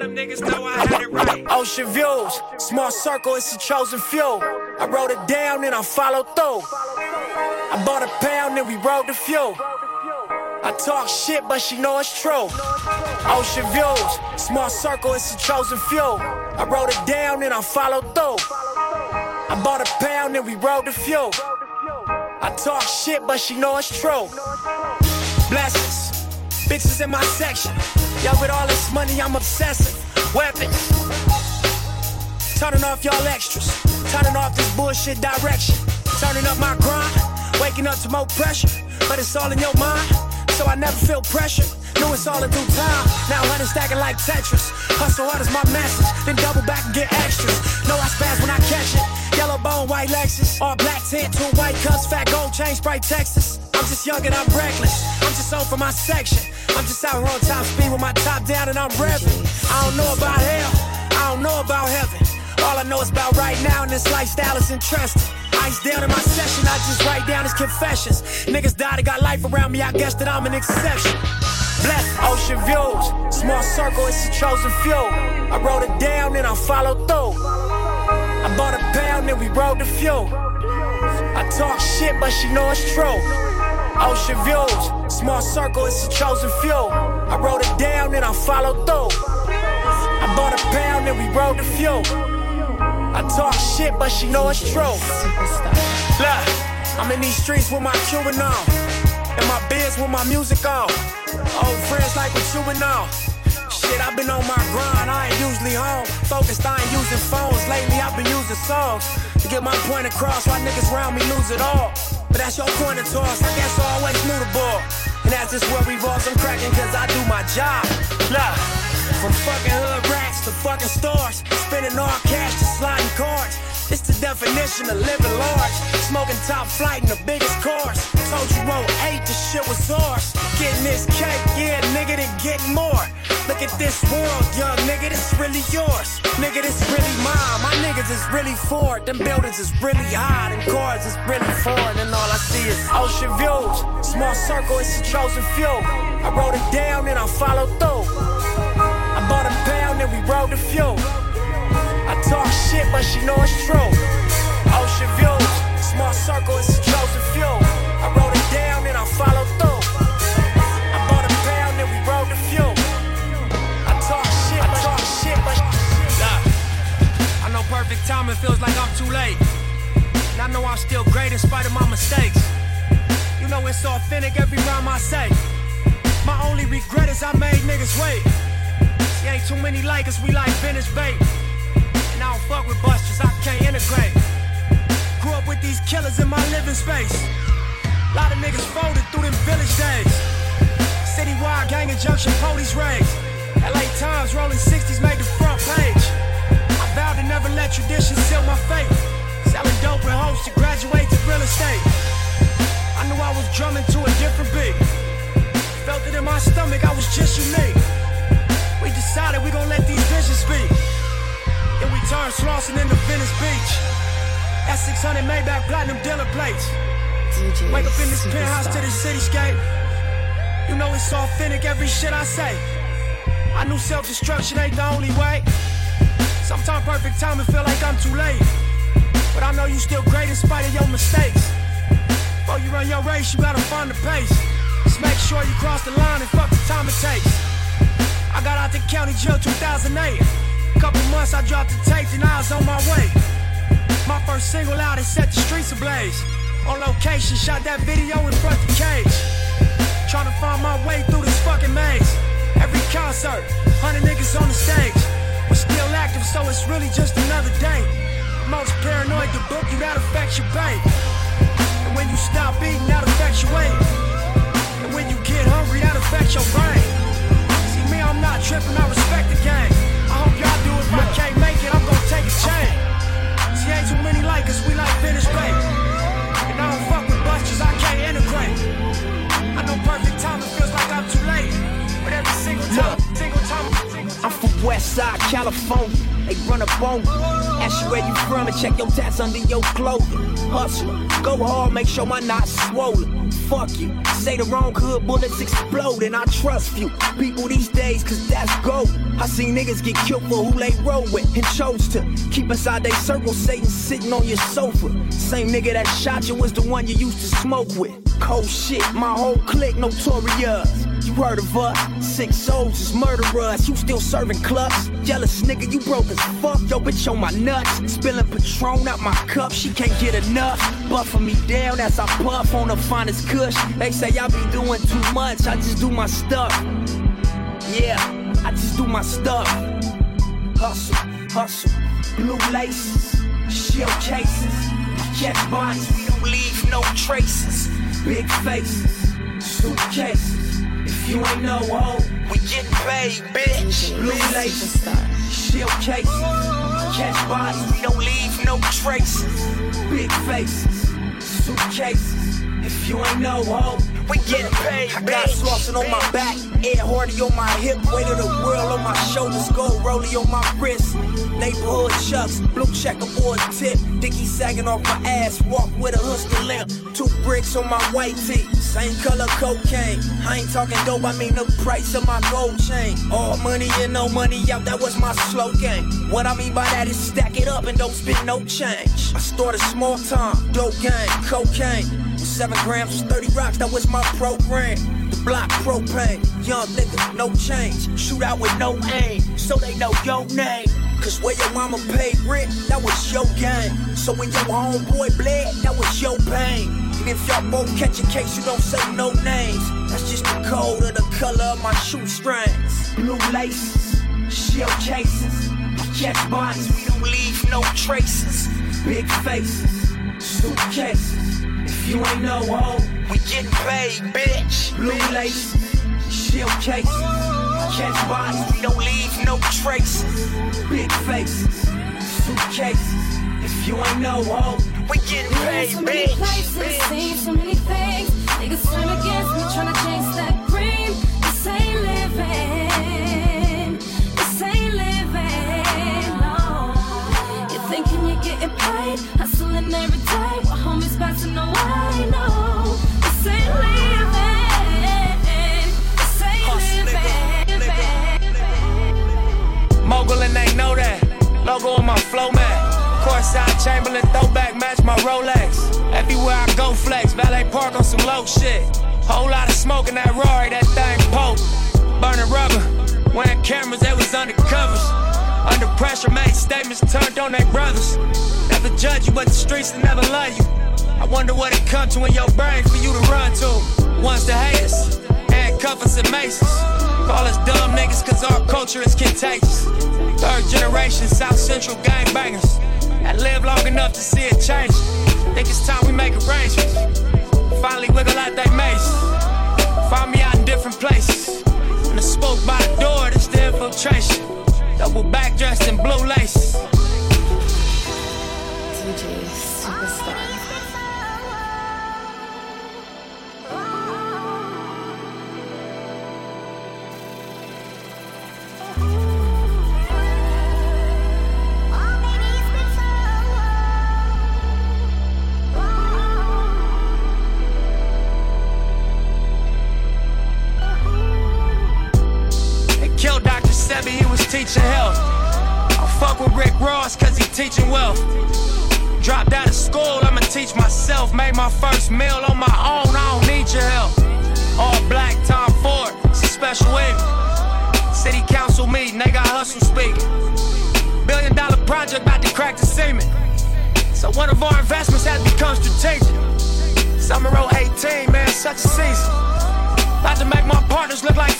Them niggas know I had it right. Ocean views, small circle, it's a chosen few. I wrote it down and I followed through. I bought a pound and we rode the fuel. I talk shit, but she know it's true. Ocean views, small circle, it's a chosen few. I wrote it down and I followed through. I bought a pound and we rode the fuel. I talk shit, but she know it's true. Blessings, bitches in my section. Yo, with all this money, I'm obsessive. Weapons, turning off y'all extras. Turning off this bullshit direction. Turning up my grind, waking up to more pressure. But it's all in your mind, so I never feel pressure. Know it's all in due time. Now hundred stacking like Tetris. Hustle hard is my message, then double back and get extras. Know I spaz when I catch it. Yellow bone, white Lexus, all black tint, two white cups, fat gold chain, Sprite Texas. I'm just young and I'm reckless. I'm just on for my section. I'm just out here on top speed with my top down and I'm revving. I don't know about hell. I don't know about heaven. All I know is about right now and this lifestyle is interesting. Ice down in my session, I just write down his confessions. Niggas died and got life around me, I guess that I'm an exception. Blessed ocean views, small circle, it's a chosen few. I wrote it down and I followed through. I bought a pound and we rode the fuel. I talk shit, but she know it's true. Ocean views, small circle, it's a chosen few. I wrote it down and I followed through. I bought a pound and we rode the fuel. I talk shit, but she know it's true. Look, I'm in these streets with my Cuban on. And my biz with my music on. Old friends like what you on. Shit, I've been on my grind, I ain't usually home. Focused, I ain't using phones. Lately, I've been using songs to get my point across. Why niggas round me lose it all. But that's your of toss. I guess always knew the ball. And as this world revolves, I'm cracking cause I do my job. Look, from fucking hood rats to fucking stores. Spending all cash to sliding cards. It's the definition of living large. Smoking top flight in the biggest cars. Told you roll eight, the shit was ours. Getting this cake, yeah, nigga, then getting more. Look at this world, young nigga, this really yours. Nigga, this really mine. My niggas is really for it. Them buildings is really high, and cars is really foreign, and all I see is ocean views. Small circle, it's a chosen few. I wrote it down and I followed through. I bought a pound and we rode the fuel. I talk shit, but she know it's true. Ocean views, small circle, it's a chosen few. I wrote it down and I followed through. I bought a pound and we rode the fuel. I talk shit, I talk shit, but Nah, I know perfect timing feels like I'm too late. And I know I'm still great in spite of my mistakes. You know it's authentic every rhyme I say. My only regret is I made niggas wait. Ain't too many like us, we like Venice, babe. Fuck with busters, I can't integrate. Grew up with these killers in my living space. Lot of niggas folded through them village days. Citywide gang injunction, police raids. LA Times rolling 60s made the front page. I vowed to never let tradition seal my fate. Selling dope and hopes to graduate to real estate. I knew I was drumming to a different beat. Felt it in my stomach, I was just unique. We decided we gon' let these visions speak. Then we turned Slauson into Venice Beach. S600 Maybach Platinum dealer plates. DJ Wake up in this penthouse to the cityscape. You know it's authentic, every shit I say. I knew self-destruction ain't the only way. Sometimes perfect timing feel like I'm too late. But I know you still great in spite of your mistakes. Before you run your race, you gotta find the pace. Just make sure you cross the line and fuck the time it takes. I got out the county jail 2008. Couple months I dropped the tape and I was on my way. My first single out and set the streets ablaze. On location, shot that video in front the cage. Trying to find my way through this fucking maze. Every concert, hundred niggas on the stage. We're still active, so it's really just another day. Most paranoid to book you, that affects your bait. And when you stop eating, that affects your weight. And when you get hungry, that affects your brain. See me, I'm not tripping, I respect the game. If I can't make it, I'm gonna take a chain. See, ain't too many like us, we like Venice Bay. And I don't fuck with busters, I can't integrate. I know perfect time, it feels like I'm too late. But every single time, single time, single time. I'm from Westside, California. They run up on me. Ask you where you from and check your tats under your clothing. Hustler, go hard, make sure my knot's swollen. Fuck you. Say the wrong hood, bullets explode, and I trust you. people these days, cause that's gold. I seen niggas get killed for who they roll with and chose to keep inside they circle, Satan sitting on your sofa. Same nigga that shot you was the one you used to smoke with. Cold shit, my whole clique notorious. You heard of us? Six soldiers, murderers. You still serving clubs? Jealous nigga, you broke as fuck. Yo, bitch on my nuts. Spilling Patron out my cup. She can't get enough. Buffing me down as I puff on the finest kush. They say I be doing too much. I just do my stuff. Yeah, I just do my stuff. Hustle, hustle. Blue laces, shell cases. Catch bodies, we don't leave no traces. Big faces, suitcases. If you ain't no hoe, we getting paid, bitch. Blue laces, shell cases. Catch bodies, we don't leave no traces. Big faces, suitcases. If you ain't no hoe, we getting paid, I got Slauson on my back, Ed Hardy on my hip, weight of the world on my shoulders, gold rollie on my wrist. Neighborhood chucks, blue checkerboard tip, dicky sagging off my ass, walk with a husky limp. Two bricks on my white tee, same color cocaine. I ain't talking dope, I mean the price of my gold chain. All money in, no money out, that was my slogan. What I mean by that is stack it up and don't spend no change. I started small time, dope game, cocaine. Seven grams was 30 rocks, that was my program. The block propane, young nigga, no change. Shoot out with no aim, so they know your name. Cause where your mama paid rent, that was your game. So when your homeboy bled, that was your pain. And if y'all both catch a case, you don't say no names. That's just the code of the color of my shoestrings. Blue laces, shell cases. Catch bodies, we don't leave no traces. Big faces, suitcases. If you ain't no hoe, we getting paid, bitch. Blue laces, shell cases. Catch bodies, we don't leave no traces. Big faces, suitcases. If you ain't no hoe, we getting paid, so many bitch. places, seen so many things. Niggas turn against me, tryna chase that dream. This ain't living. Getting paid? Hustling every day. While homies passing away. No. This ain't living. This ain't living. Mogul and they know that. Logo on my flow mat. Courtside Chamberlain throwback match my Rolex. Everywhere I go flex, valet park on some low shit. Whole lot of smoke in that Rory, that thing poke. Burning rubber, wearing cameras, they was undercovers. Under pressure, made statements turned on their brothers. Never judge you, but the streets will never love you. I wonder what it come to in your brain for you to run to. Once the haters, handcuff us and maces. Call us dumb niggas cause our culture is contagious. Third generation South Central gangbangers that live long enough to see it change. Think it's time we make arrangements. Finally wiggle out that maze. Find me out in different places. When the smoke by the door, this the infiltration. Double back dressed in blue lace. DJ Superstar.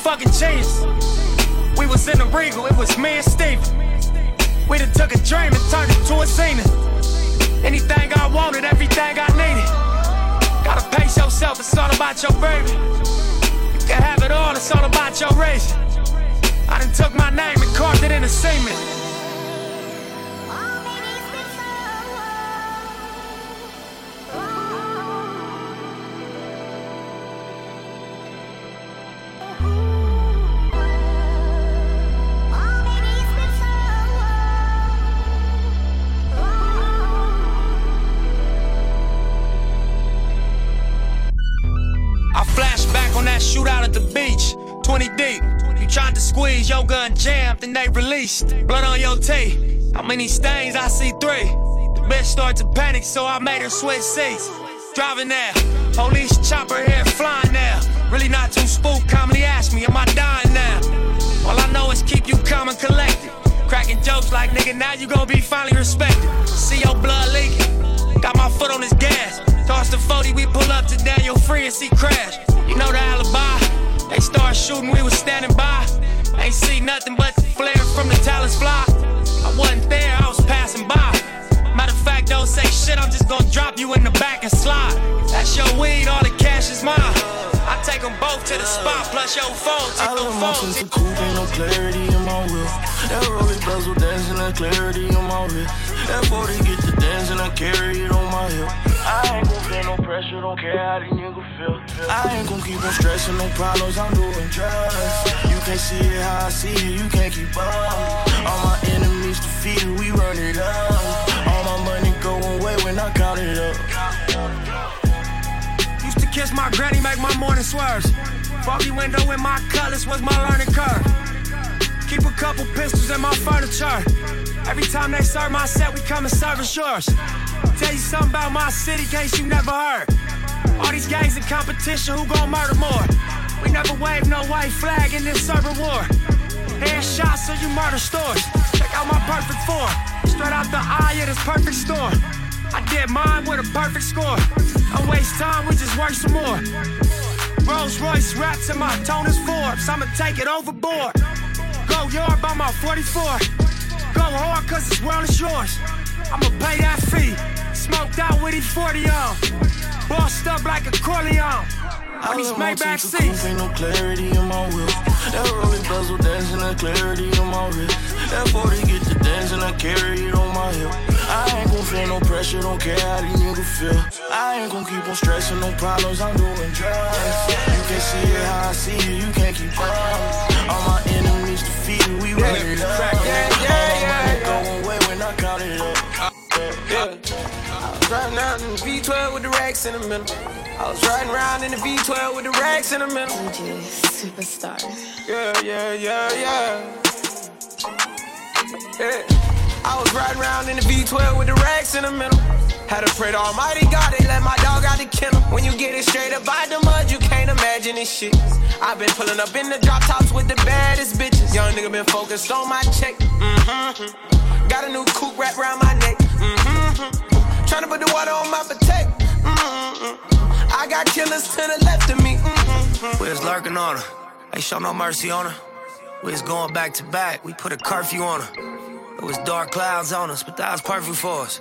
Fucking cheese. We was in the Regal, it was me and Steven. We done took a dream and turned it to a zenith. Anything I wanted, everything I needed. Gotta pace yourself, it's all about your baby. You can have it all, it's all about your raising. I done took my name and carved it in the cement. They released. Blood on your teeth. How many stains? I see three. Bitch started to panic, so I made her switch seats. Driving there, police chopper here flying now. Really not too spooked, comedy asked me, am I dying now? All I know is keep you calm and collected. Cracking jokes like, nigga, now you gon' be finally respected. See your blood leaking. Got my foot on his gas. Toss the 40, we pull up to Daniel Freeman see crash. You know the alibi. They start shooting, we was standing by. Ain't see nothing but the flare from the talents fly. I wasn't there, I was passing by. Matter of fact, don't say shit, I'm just gonna drop you in the back and slide. That's your weed, all the cash is mine. I take them both to the spot, plus your phone. Take I love them my sense of coupe, ain't no clarity in my wheel. That rolling bezel dancing, that clarity on my wrist. That 40 get the dancing, I carry it on my hip. I ain't pressure, don't care how these niggas feel. I ain't gon' keep on stressing, no problems, I'm doing drugs. You can't see it how I see it, you can't keep up. All my enemies defeated, we run it up. All my money going away when I count it up. Used to kiss my granny, make my morning swerves. Foggy window in my colors was my learning curve. Keep a couple pistols in my furniture. Every time they serve my set, we come and service yours. Tell you something about my city, case you never heard. All these gangs in competition, who gon' murder more? We never wave no white flag in this urban war. Headshots so you murder stores. Check out my perfect form. Straight out the eye of this perfect storm. I did mine with a perfect score. Don't waste time, we just work some more. Rolls Royce rats in my toners Forbes. I'ma take it overboard. Go yard by my 44. Go hard cause this world is yours. I'ma pay that fee. Smoked out with his 40 on. Bossed up like a Corleone. On these Maybach sense of coupe, seats. Ain't no clarity in my wheel. That rolling bezel dancing, that clarity on my wrist. That 40 get the dancing, I carry it on my hip. I ain't gon' feel no pressure, don't care how these niggas feel. I ain't gon' keep on stressing, no problems, I'm doing drugs. You can see it how I see it, you can't keep up. All my enemies defeated, we run it up. Yeah, yeah, yeah, was riding around in the V12 with the racks in the middle. I was riding around in the V12 with the racks in the middle. DJ Superstar. Yeah, yeah, yeah, yeah. Yeah. I was riding around in the V12 with the racks in the middle. Had to pray to Almighty God, and let my dog out the kennel. When you get it straight up by the mud, you can't imagine this shit. I've been pulling up in the drop tops with the baddest bitches. Young nigga been focused on my check. Mm-hmm. Got a new coupe wrapped around my neck. Mm-hmm. Tryna put the water on my potato. Mm-hmm. I got killers to the left of me. Mm-hmm. Where's lurking on her? Ain't show no mercy on her. We was going back to back. We put a curfew on her. It was dark clouds on us, but that was perfect for us.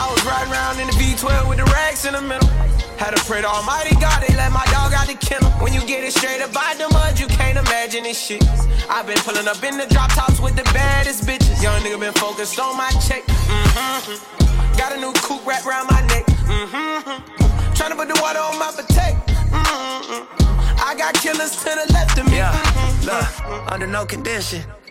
I was riding around in the V12 with the racks in the middle. Had to pray to Almighty God, they let my dog out the kennel. When you get it straight up by the mud, you can't imagine this shit. I've been pulling up in the drop tops with the baddest bitches. Young nigga been focused on my check. Mm-hmm. Got a new coupe wrapped around my neck. Mm-hmm. Trying to put the water on my potato. Mm-hmm. I got killers to the left of me. Yeah, look, under no condition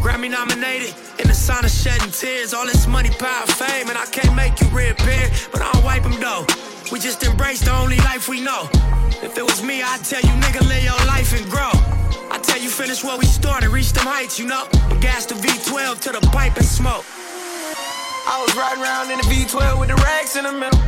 Grammy nominated, in the sun of shedding tears. All this money, power, fame, and I can't make you reappear, but I'll wipe them though. We just embrace the only life we know. If it was me, I'd tell you, nigga, live your life and grow. I tell you, finish where we started, reach them heights, you know. And gas the V12 to the pipe and smoke. I was riding around in the V12 with the racks in the middle.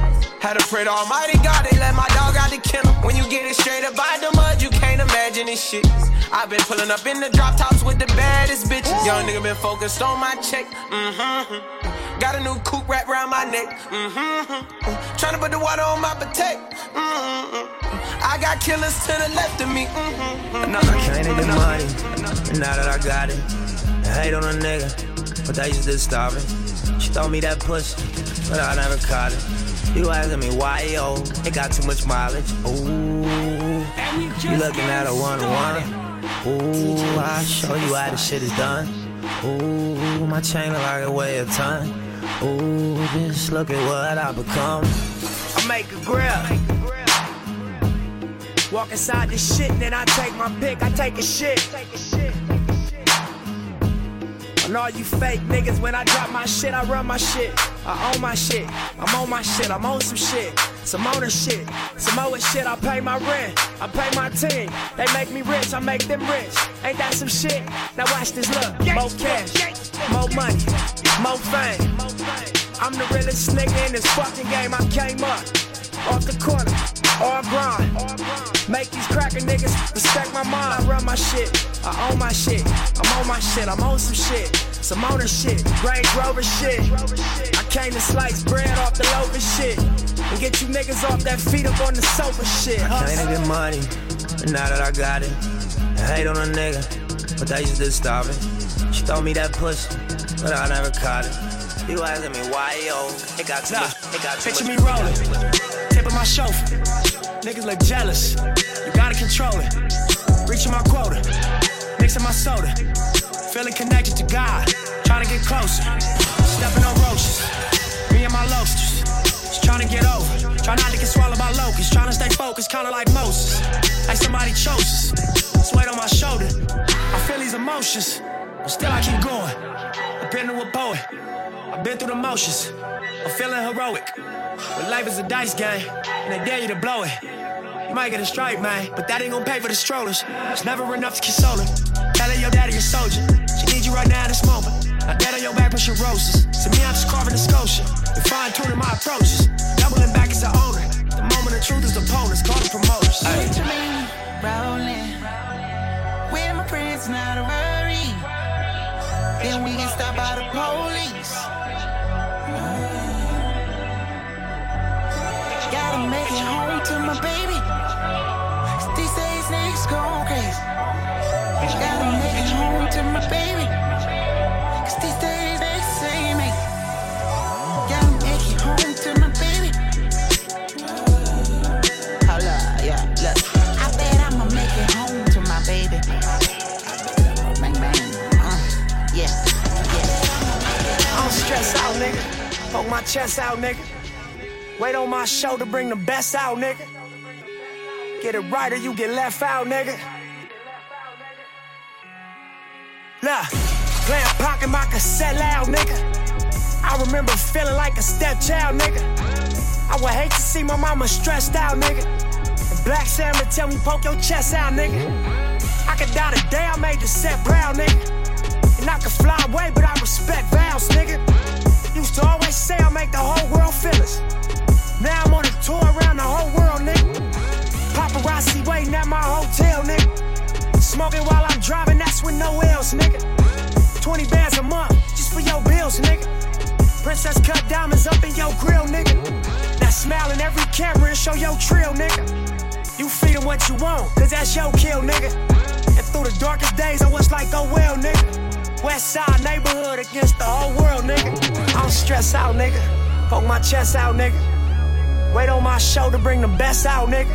Had to pray to Almighty God, they let my dog out the kennel. When you get it straight up by the mud, you can't imagine this shit. I've been pulling up in the drop tops with the baddest bitches. Young nigga been focused on my check. Mm-hmm. Got a new coupe wrapped around my neck. Mm-hmm. Trying to put the water on my potato. Mm-hmm. I got killers to the left of me. Mm-hmm. No, I can't money. Now that I got it, I hate on a nigga, but they used to stop it. She told me that push, but I never caught it. You asking me why, yo? It got too much mileage. Ooh, you looking at a one on one. Ooh, I'll show you how this shit is done. Ooh, my chain look like it weigh a ton. Ooh, just look at what I become. I make a grip. Walk inside this shit, and then I take my pick. I take a shit. Take a shit. And all you fake niggas, when I drop my shit, I run my shit. I own my shit. I'm on my shit. I'm on some shit. Some owner shit. Some other shit. I pay my rent. I pay my team. They make me rich. I make them rich. Ain't that some shit? Now watch this look. More cash. More money. More fame. I'm the realest nigga in this fucking game. I came up off the corner. All grind. Make these cracker niggas respect my mind. I run my shit. I own my shit. I'm on my shit. I'm on some shit. Some owner shit. Range Rover shit. I came to slice bread off the loaf and shit. And get you niggas off that feet up on the sofa shit. I came to get money. And now that I got it, I hate on a nigga. But they just did stop it. She told me that push, but I never caught it. You asking me why, yo? It got too nah, much. It got too Picture much. me rolling. My chauffeur. Niggas look jealous. You gotta control it. Reaching my quota. Mixing my soda. Feeling connected to God. Trying to get closer. Stepping on roaches. Me and my loasters. Just trying to get over. Try not to get swallowed by locusts. Trying to stay focused, kinda like Moses. Like somebody chose us. Sweat on my shoulder. I feel these emotions. But still I keep going. I've been to a poet. I've been through the motions. I'm feeling heroic. But life is a dice game. And they dare you to blow it. You might get a strike, man, but that ain't gonna pay for the strollers. It's never enough to console her. Tell her your daddy a soldier. She needs you right now in this moment. Now dead on your back, pushing roses. To me, I'm just carving a sculpture. And fine tuning my approaches. Doubling back as an owner. The moment of truth is the opponents. Call the promoters. Picture me rolling. With my friends, not a worry. Then we get stopped by the police. gotta make it home to my baby. These days niggas go crazy. Gotta make it home to my baby. Cause these days niggas ain't make. Gotta make it home to my baby. Hold up, yeah, look. I bet I'ma make it home to my baby. Bang, bang. Uh, yeah, yeah. I'm stressed out, nigga. Poke my chest out, nigga. Weight on my shoulder, bring the best out, nigga. Get it right or you get left out, nigga. Look, playing pocket my cassette loud, nigga. I remember feeling like a stepchild, nigga. I would hate to see my mama stressed out, nigga. Black Sam to tell me poke your chest out, nigga. I could die today, I made the set proud, nigga. And I could fly away, but I respect vows, nigga. Used to always say I make the whole world feel us. Now I'm on a tour around the whole world, nigga. Paparazzi waiting at my hotel, nigga. Smoking while I'm driving, that's with no else, nigga. 20 bands a month, just for your bills, nigga. Princess cut diamonds up in your grill, nigga. Now smile in every camera and show your trill, nigga. You feed 'em what you want, cause that's your kill, nigga. And through the darkest days, I was like, oh well, nigga. West side neighborhood against the whole world, nigga. I don't stress out, nigga. Poke my chest out, nigga. Weight on my show to bring the best out, nigga.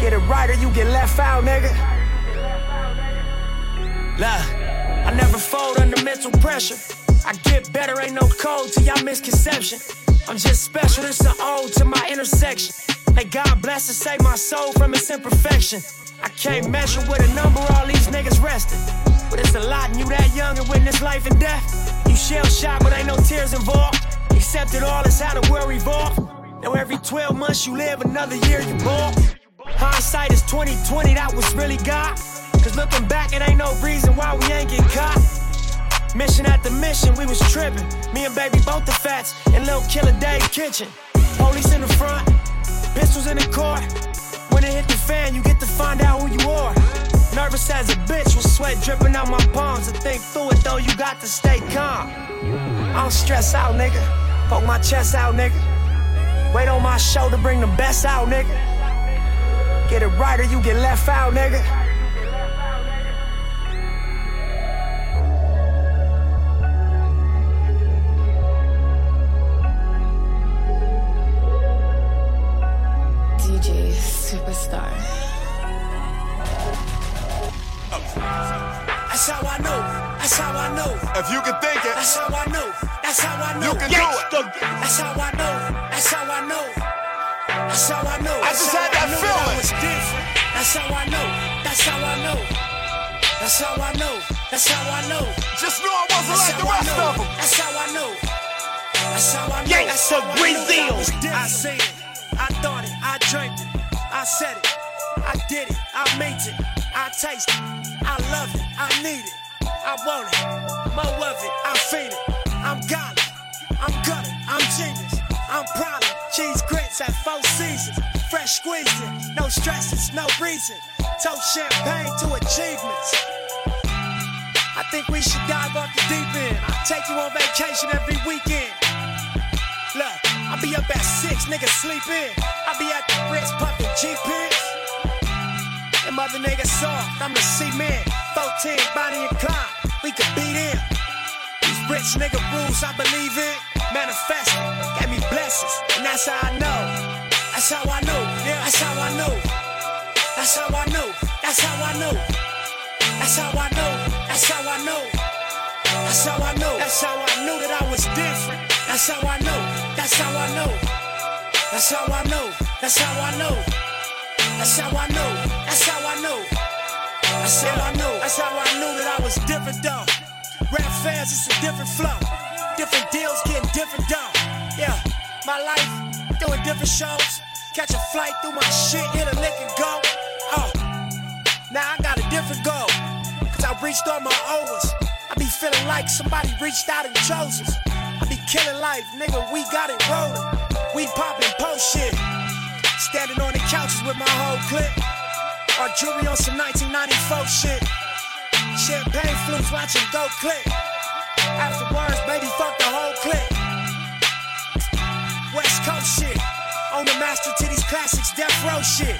Get it right or you get left out, nigga. Look, I never fold under mental pressure. I get better, ain't no code to y'all misconception. I'm just special, it's an ode to my intersection. May God bless and save my soul from its imperfection. I can't measure with a number all these niggas resting. But it's a lot, and you that young and witness life and death. You shell shocked, but ain't no tears involved. Except it all is how the world revolve. Now every 12 months you live, another year you ball. Hindsight is 2020, that was really God. Cause looking back, it ain't no reason why we ain't get caught. Mission after mission, we was tripping. Me and baby both the fats in Lil Killer Dave kitchen. Police in the front, pistols in the court. When it hit the fan, you get to find out who you are. Nervous as a bitch with sweat dripping out my palms. To think through it though, you got to stay calm. I don't stress out, nigga. Poke my chest out, nigga. Weight on my show to bring the best out, nigga. Get it right or you get left out, nigga. DJ Superstar. That's how I know. That's how I know. If you can think it, That's how I know. That's how I know. you can do it. That's how I know. That's how I know. That's how I know. I just had that feeling. I was different. That's how I know. That's how I know. That's how I know. That's how I know. Just knew I wasn't like the rest of them. That's how I know. That's how I know. Gangsta That's how I knew that Brazil. I was different. I seen it. I thought it. I dreamed it. I said it. I did it. I made it. I taste it. I love it. I need it. I want it. More of it. I feed it. I'm got it. I'm gutted. I'm genius. I'm proud of cheese grits at four seasons. Fresh squeezing. No stresses. No reason. Toast champagne to achievements. I think we should dive off the deep end. I take you on vacation every weekend. Look, I'll be up at six, niggas sleep in. I be at the Ritz pumping G pins. Them other niggas soft, I'm the cement. 14, Bonnie and Clyde, we could beat in. These rich nigga rules I believe in. Manifesting, gave me blessings, and that's how I know. That's how I know, yeah, that's how I know. That's how I know, that's how I know. That's how I know, that's how I know. That's how I know, that's how I knew that I was different. That's how I know, that's how I know. That's how I know, that's how I know. That's how I know, that's how I know. That's how I know, that's how I knew that I was different though. Rap fans, it's a different flow. Different deals, getting different dough. Yeah, my life, doing different shows. Catch a flight through my shit, hit a lick and go. Oh, now I got a different goal. Cause I reached all my overs. I be feeling like somebody reached out and chose us. I be killing life, nigga, we got it rolling. We popping post shit. Standing on the couches with my whole clique. Our jewelry on some 1994 shit. Champagne flutes watching go click. Afterwards, baby, fuck the whole clique. West Coast shit. On the Master Titties Classics Death Row shit.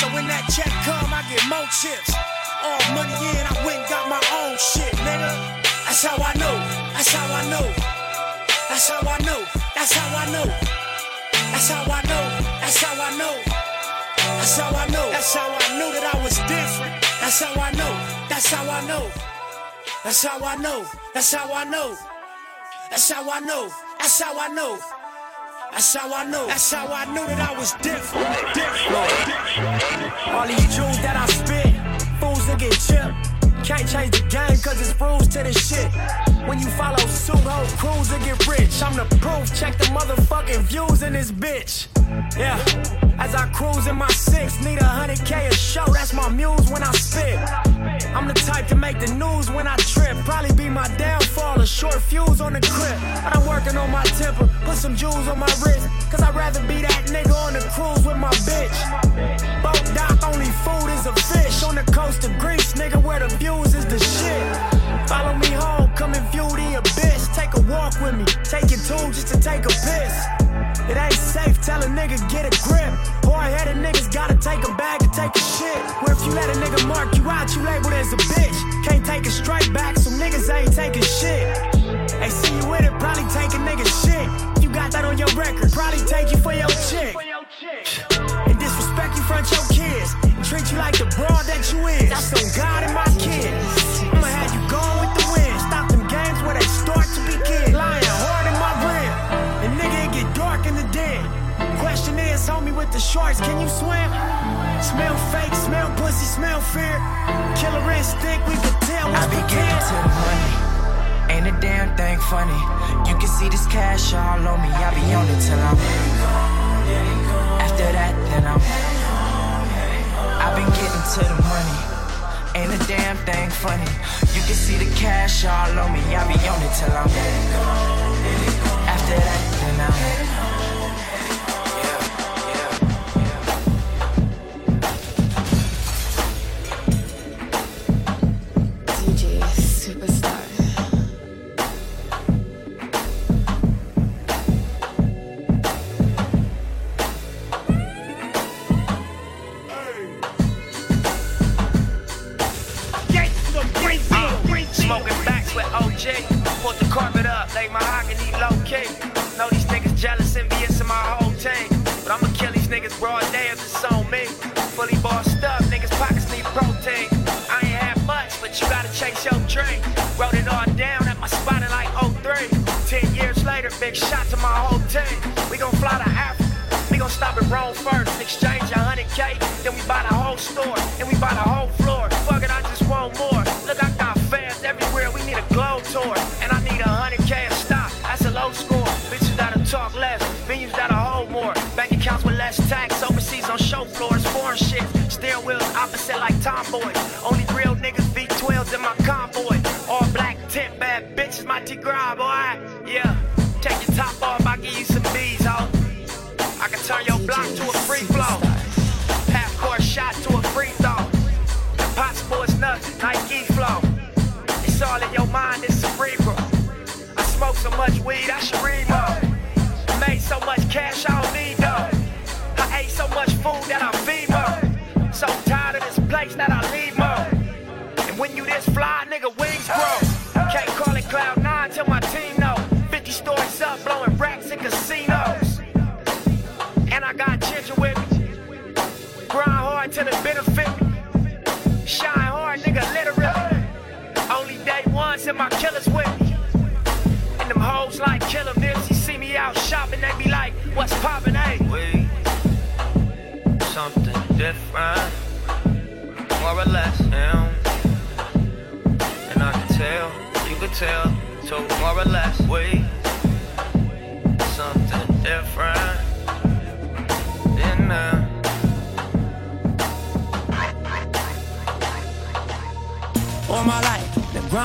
So when that check come, I get more chips. All money in, I went and got my own shit, nigga. That's how I know. That's how I know. That's how I know. That's how I know. That's how I know. That's how I know. That's how I know. That's how I knew that I was different. That's how I know. That's how I know. That's how I know. That's how I know. That's how I know. That's how I knew. That's how I knew. That's how I knew that I was different. different. All these jewels that I spit, fools that get chipped. Can't change the game cause it's rules to the shit. When you follow suit, whole crews will get rich. I'm the proof, check the motherfucking views in this bitch. Yeah, as I cruise in my six, need a hundred K a show, that's my muse when I spit. I'm the type to make the news when I trip. Probably be my downfall, a short fuse on the grip. I'm working on my temper, put some jewels on my wrist. Cause I'd rather be that nigga on the cruise with my bitch. Dock, only food is a fish. On the coast of Greece, nigga, where the views is the shit. Follow me home, come and view the abyss. Take a walk with me, take your tool just to take a piss. It ain't safe, tell a nigga get a grip. Hard headed niggas gotta take a bag to take a shit. Where if you let a nigga mark you out, you labeled as a bitch. Can't take a straight back, so niggas ain't taking shit. They see you with it, probably take a nigga shit. You got that on your record, probably take you for your chick. And disrespect you front your kids. Treat you like the broad that you is. That's on God and my kids. I'ma have you going with the wind. Stop them games where they start to begin. Lying hard in my rim. And nigga, it get dark in the den. Question is, homie with the shorts, can you swim? Smell fake, smell pussy, smell fear. Killer instinct, we could tell I be getting to the money. Ain't a damn thing funny. You can see this cash all on me. I be on it till I'm. After that, then I'm. To the money. Ain't a damn thing funny. You can see the cash all on me. I be on it till I'm. After that, then I'm.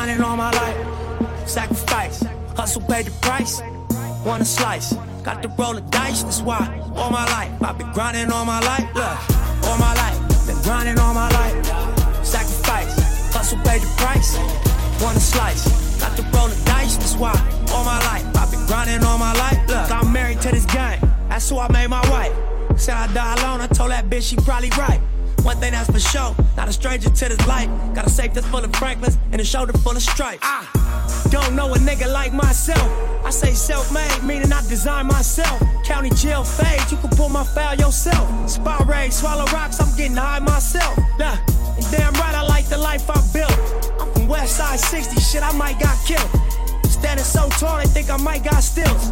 Grinding all my life. Sacrifice, hustle paid the price. Want a slice, got to roll the dice. That's why all my life I've been grinding all my life. Look, all my life, been grinding all my life. Sacrifice, hustle paid the price. Want a slice, got to roll the dice. That's why all my life I've been grinding all my life. Look, I'm married to this game. That's who I made my wife. Said I die alone. I told that bitch she probably right. One thing that's for sure, not a stranger to this life. Got a safe that's full of Franklins and a shoulder full of stripes. I don't know a nigga like myself. I say self-made, meaning I design myself. County jail fade, you can pull my file yourself. Spot raid, swallow rocks, I'm getting high myself. Nah, and damn right I like the life I built. I'm from West Side 60, shit I might got killed. Standing so tall, they think I might got stills.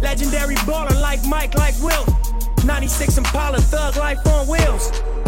Legendary baller like Mike, like Will. 96 Impala, thug life on wheels.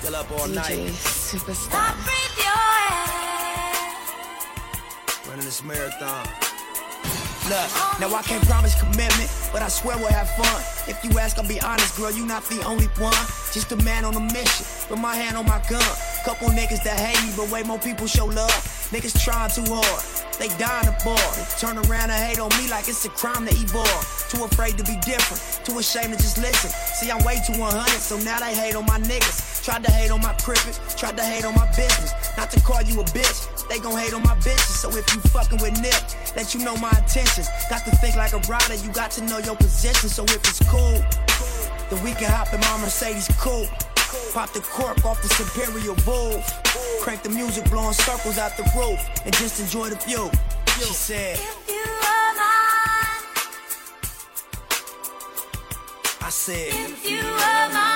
Still up all DJ night, Superstar. running this marathon. Look, now I can't promise commitment, but I swear we'll have fun. If you ask, I'll be honest, girl, you not the only one. Just a man on a mission, with my hand on my gun. Couple niggas that hate me, but way more people show love. Niggas trying too hard, they dying to ball. They turn around and hate on me like it's a crime to evolve. Too afraid to be different, too ashamed to just listen. See, I'm way too 100, so now they hate on my niggas. Tried to hate on my cricket, tried to hate on my business. Not to call you a bitch, they gon' hate on my bitches. So if you fucking with Nip, let you know my intentions. Got to think like a rider, you got to know your position. So if it's cool, then we can hop in my Mercedes coupe. Pop the cork off the Superior Wolf. Crank the music, blowing circles out the roof, and just enjoy the view. She said, I said, yeah,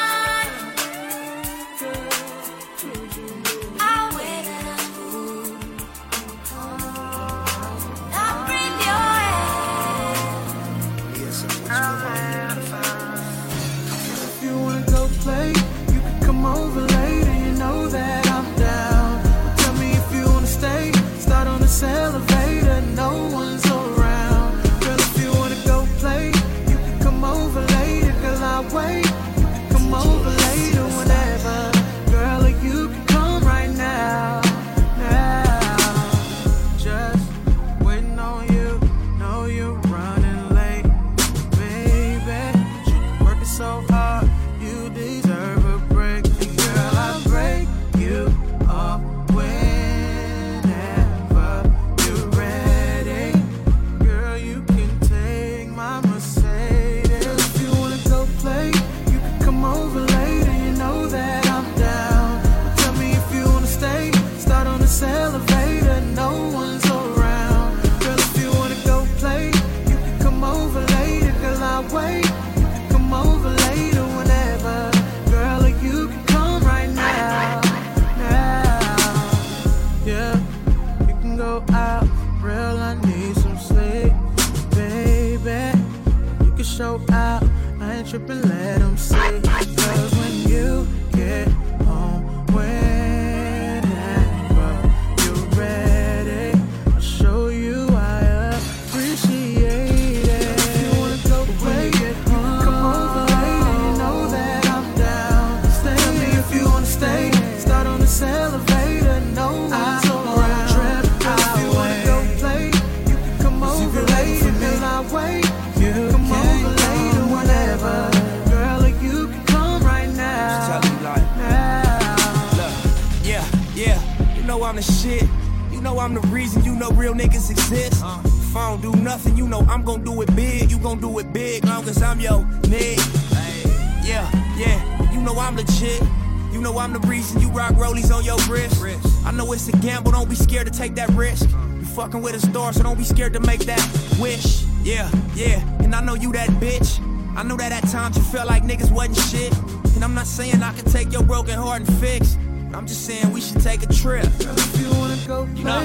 Fucking with a star, so don't be scared to make that wish. Yeah, yeah, and I know you that bitch. I know that at times you felt like niggas wasn't shit. And I'm not saying I can take your broken heart and fix. I'm just saying we should take a trip. Girl, if you wanna go play, You know.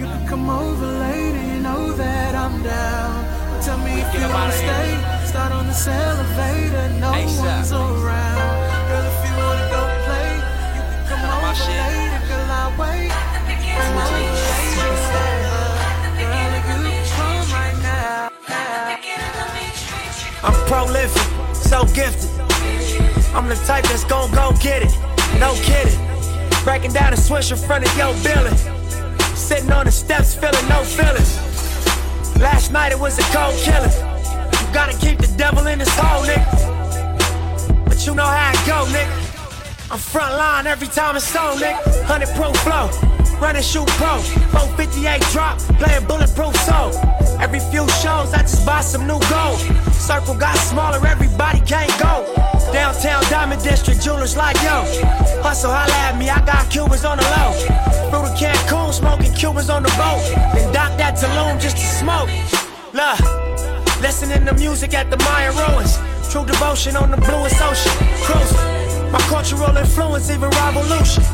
you can come over later. You know that I'm down. But tell me if you wanna stay. Start on this elevator, no ASAP. one's around. The type that's gon' go get it. No kidding. Breaking down a switch in front of your building. Sitting on the steps, feeling no feelings. Last night it was a cold killer. You gotta keep the devil in his hole, nigga. But you know how it go, nigga. I'm front line every time it's on, nigga. 100 proof flow. run and shoot pro. 458 drop, playing bulletproof soul. Every few shows, I just buy some new gold. Circle got smaller, everybody can't go. Downtown Diamond District, jewelers like yo. Hustle, holla at me, I got Cubans on the low. Through the Cancun, smoking Cubans on the boat. Then dock that Tulum just to smoke. Look, listening to music at the Mayan ruins. True devotion on the bluest ocean. Cruising. My cultural influence, even revolution.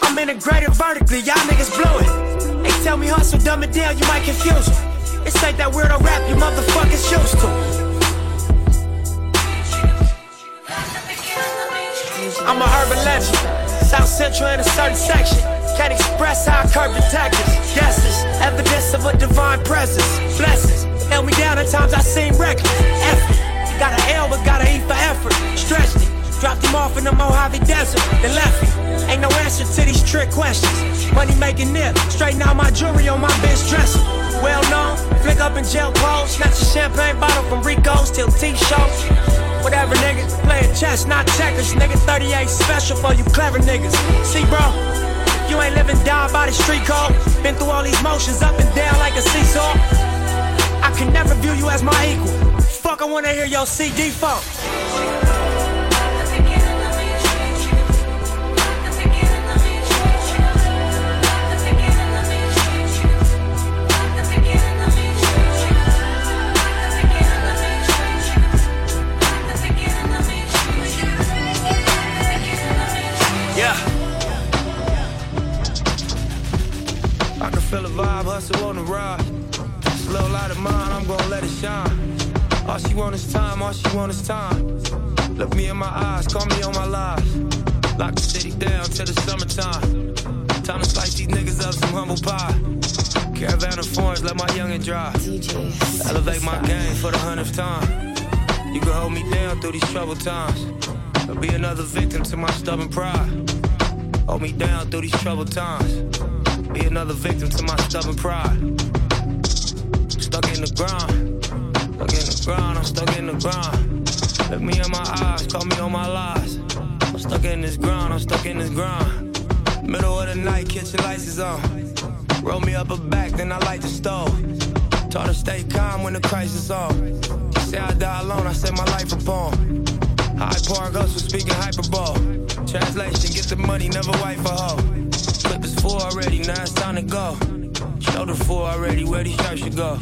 I'm integrated vertically, y'all niggas blew it. They tell me hustle, dumb it down, you might confuse. This ain't that weirdo rap you motherfuckers used to. I'm a urban legend. South Central in a certain section. Can't express how I curb attackers. Guesses, evidence of a divine presence. Blessings, held me down at times I seem reckless. Effort, got an L but got an E for effort. Stretched it, dropped him off in the Mojave Desert, then left. Ain't no answer to these trick questions. Money making nip, straighten out my jewelry on my bitch dresser. Well known, flick up in jail clothes, snatch a champagne bottle from Rico's till T-shows. Whatever, nigga. Playing chess, not checkers. Nigga, 38 special for you clever niggas. See, bro, you ain't living down by the street code. Been through all these motions up and down like a seesaw. I can never view you as my equal. Fuck, I wanna hear your CD funk. Feel the vibe, hustle on the ride. Slow light of mine, I'm gonna let it shine. All she want is time, all she want is time. Look me in my eyes, call me on my lies. Lock the city down till the summertime. Time to slice these niggas up some humble pie. Caravan of foreigns, let my youngin' drive. Elevate my game for the hundredth time. You can hold me down through these troubled times. Or be another victim to my stubborn pride. Hold me down through these troubled times. Be another victim to my stubborn pride. Stuck in the ground. Stuck in the ground, I'm stuck in the ground. Look me in my eyes, call me on my lies. I'm stuck in this ground, I'm stuck in this ground. Middle of the night, kitchen lights is on. Roll me up a back, then I light the stove. Taught her stay calm when the crisis on. Say I die alone, I set my life upon. High pouring ghost for speaking hyperbole. Translation, get the money, never wife a hoe. Clip is full already, now it's time to go. Shoulder full already, where these stripes should go.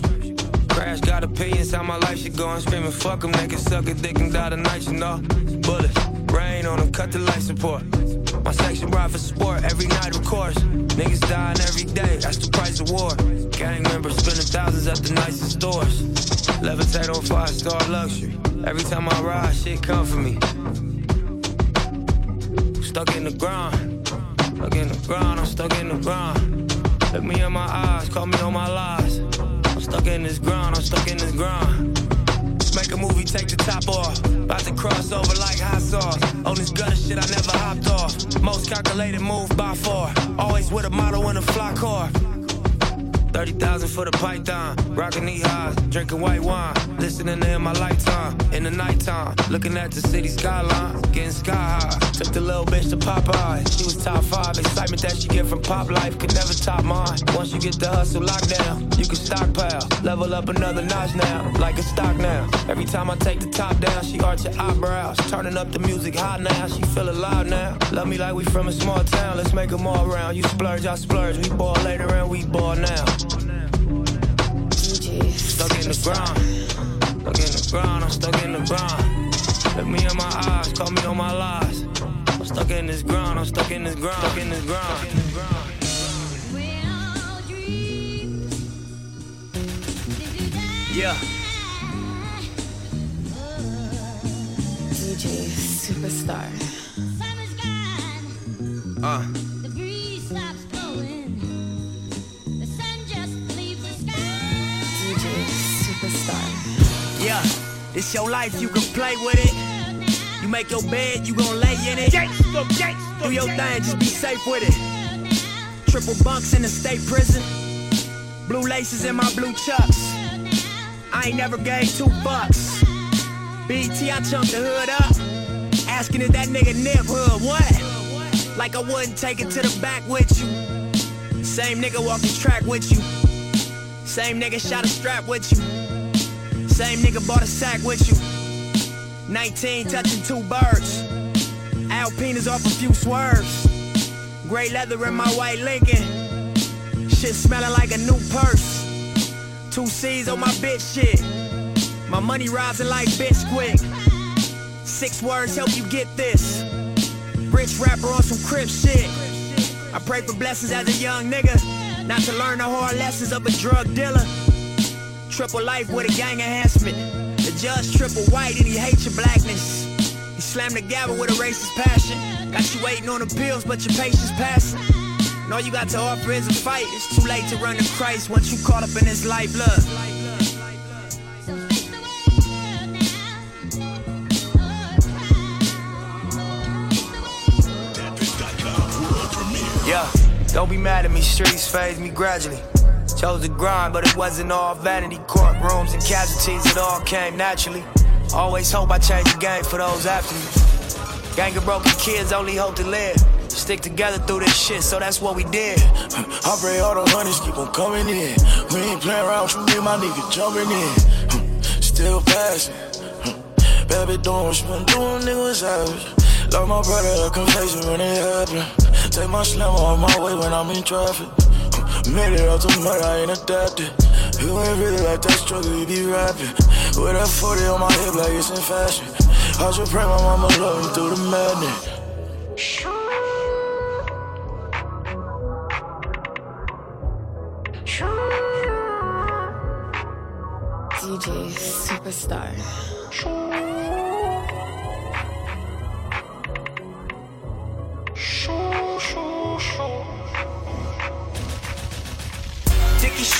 Crash got opinions, how my life should go. I'm screaming, fuck they can suck a dick and die tonight, you know. Bullets, rain on them, cut the life support. My section ride for sport, every night of course. Niggas dying every day, that's the price of war. Gang members spending thousands at the nicest stores. Levitate on five star luxury. Every time I ride, shit come for me. Stuck in the ground, stuck in the ground, I'm stuck in the ground. Look me in my eyes, call me on my lies. I'm stuck in this ground, I'm stuck in this ground. Make a movie, take the top off. About to cross over like hot sauce. On this gutter shit, I never hopped off. Most calculated move by far. Always with a model in a fly car. 30,000 for the python. Rockin' knee highs, drinking white wine. Listening in my lifetime. In the nighttime, looking at the city skyline. Getting sky high. Took the little bitch to Popeye. She was top five. Excitement that she get from pop life could never top mine. Once you get the hustle locked down, you can stockpile. Level up another notch now, like a stock now. Every time I take the top down, she arch her eyebrows. Turning up the music hot now, she feel alive now. Love me like we from a small town, let's make 'em all round. You splurge, I splurge. We ball later and we ball now. Stuck in the ground, stuck in the ground, I'm stuck in the ground. Look me in my eyes, call me on my lies. I'm stuck in this ground, I'm stuck in this ground, stuck in this ground. Yeah. DJ Superstar. Uh. Superstar. Yeah, it's your life, you can play with it. You make your bed, you gon' lay in it. Do your thing, just be safe with it. Triple bunks in the state prison. Blue laces in my blue chucks. I ain't never gave two bucks. BT, I chunked the hood up. Asking if that nigga nip hood, what? Like I wouldn't take it to the back with you. Same nigga walk the track with you. Same nigga shot a strap with you. Same nigga bought a sack with you. 19 touching two birds. Alpina's off a few swerves. Gray leather in my white Lincoln. Shit smelling like a new purse. Two C's on my bitch shit. My money rising like Bisquick. Six words help you get this. Rich rapper on some crib shit. I pray for blessings as a young nigga. Not to learn the hard lessons of a drug dealer. Triple life with a gang enhancement. The judge triple white and he hates your blackness. He slammed the gavel with a racist passion. Got you waiting on the pills, but your patience passing. And all you got to offer is a fight. It's too late to run to Christ once you caught up in this life. Look. Yeah, don't be mad at me, streets phase me gradually. Chose to grind, but it wasn't all vanity. Courtrooms and casualties, it all came naturally. Always hope I change the game for those after me. Gang of broken kids only hope to live. Stick together through this shit, so that's what we did. I pray all the honeys keep on coming in. We ain't playing around you, me, my nigga jumping in. Still passing. Baby doing what you been doing, nigga savage. Love my brother, a confession when it happened. Take my slam on my way when I'm in traffic. Made it out to murder, I ain't adapted. You ain't really like that struggle, you be rapping. With that 40 on my hip like it's in fashion. I should pray my mama love me through the madness. DJ Superstar.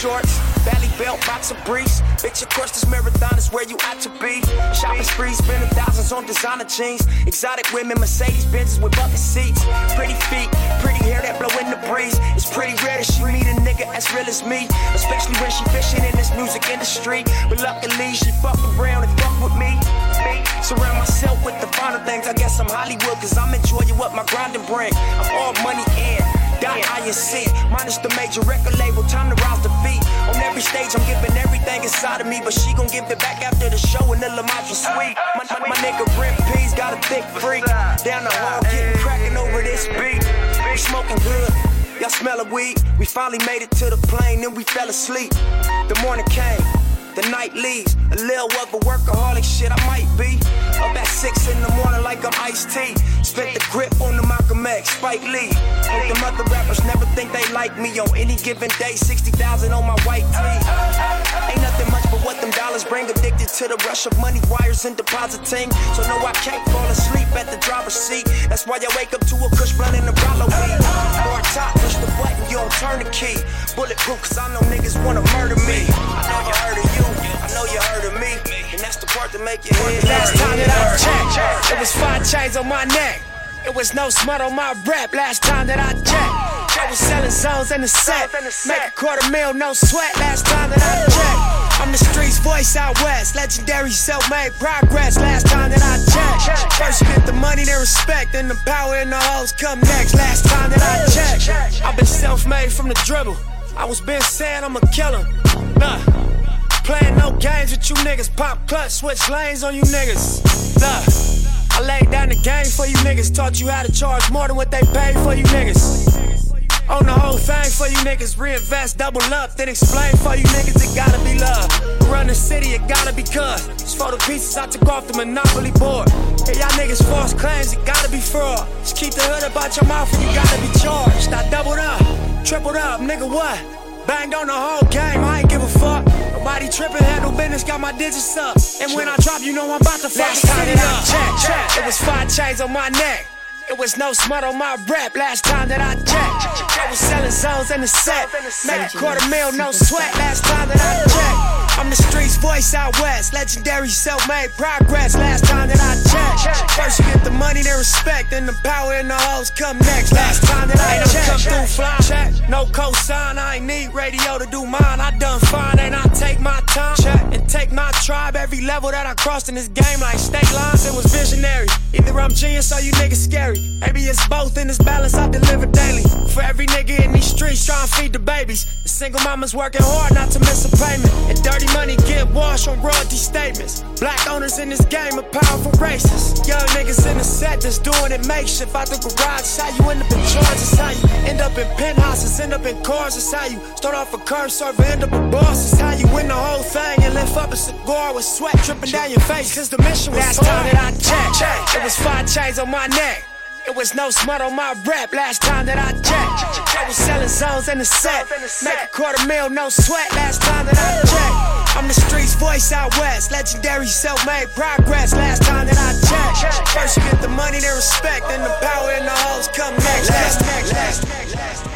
Shorts, belly belt, boxer briefs. Bitch, of course, this marathon is where you ought to be. Shopping sprees, spending thousands on designer jeans. Exotic women, Mercedes Benzes with bucket seats. Pretty feet, pretty hair that blow in the breeze. It's pretty rare that she meet a nigga as real as me. Especially when she fishing in this music industry. But luckily, she fuck around and fuck with me. Me, Surround myself with the finer things. I guess I'm Hollywood, cause I'm enjoying what my grinding bring. I'm all money in. Dot I and C, minus the major record label, time to the feet. On every stage, I'm giving everything inside of me, but she gon' give it back after the show in the Lamatra suite. My, my, my nigga Brent P's got a thick freak. Down the hall, getting cracking over this beat. We smoking good. Y'all smell of weed. We finally made it to the plane, then we fell asleep. The morning came. The night leaves, a little of a workaholic shit I might be. Up six in the morning like I'm iced tea. Spit the grip on the Malcolm X, Spike Lee. Hope them other rappers never think they like me. On any given day, 60,000 on my white tee. Ain't nothing much but what them dollars bring. Addicted to the rush of money, wires and depositing. So no, I can't fall asleep at the driver's seat. That's why I wake up to a kush blunt and a Rollo weed. Or top, push the button, you don't turn the key. Bulletproof, cause I know niggas wanna murder me. I know you heard of you. I know you heard of me, and that's the part that make your head Last time that I checked, it was five chains on my neck. It was no smut on my rap. Last time that I checked, I was selling zones in the set. Make a quarter mil, no sweat. Last time that I checked, I'm the streets voice out west. Legendary self-made progress. Last time that I checked, first you get the money, then respect, then the power and the hoes come next. Last time that I checked, I've been self-made from the dribble. I was been saying I'm a killer. Nah. Playing no games with you niggas. Pop clutch, switch lanes on you niggas. Nah. I laid down the game for you niggas. Taught you how to charge more than what they paid for you niggas. On the whole thing for you niggas. Reinvest, double up, then explain for you niggas. It gotta be love. Run the city, it gotta be cuz. Just for the pieces I took off the monopoly board. Hey, y'all niggas false claims, it gotta be fraud. Just keep the hood about your mouth and you gotta be charged. I doubled up, tripled up, nigga, what? Banged on the whole game, I ain't give a fuck. Nobody tripping, handle business, got my digits up. And when I drop, you know I'm about to fuck Last time that I checked, checked. It was five chains on my neck. It was no smut on my rap last time that I checked. I was selling zones in the set. Make a quarter mil, no sweat last time that I checked. I'm the streets voice out west, legendary self-made progress. Last time that I checked, first you get the money, then respect, then the power and the hoes come next. Last time that I checked, come through fly, check, no cosign, I ain't need radio to do mine. I done fine, and I take my time, check, and take my tribe. Every level that I crossed in this game, like state lines, it was visionary. Either I'm genius or you niggas scary. Maybe it's both in this balance I deliver daily. For every nigga in these streets trying to feed the babies. The single mama's working hard not to miss a payment. And dirty money get washed on royalty statements. Black owners in this game are powerful racists. Young niggas in the set that's doing it makeshift. Out the garage, it's how you end up in charges. How you end up in penthouses, end up in cars. It's how you start off a curb server, end up a boss. It's how you win the whole thing and lift up a cigar with sweat dripping down your face. Cause the mission was Last time that I checked, check, it was five chains on my neck. It was no smut on my rap last time that I checked. I was selling zones in the set. Make a quarter mil, no sweat last time that I checked. I'm the streets voice out west. Legendary self made progress last time that I checked. First you get the money, then respect, then the power and the hoes come next. Last, next, last, next, last.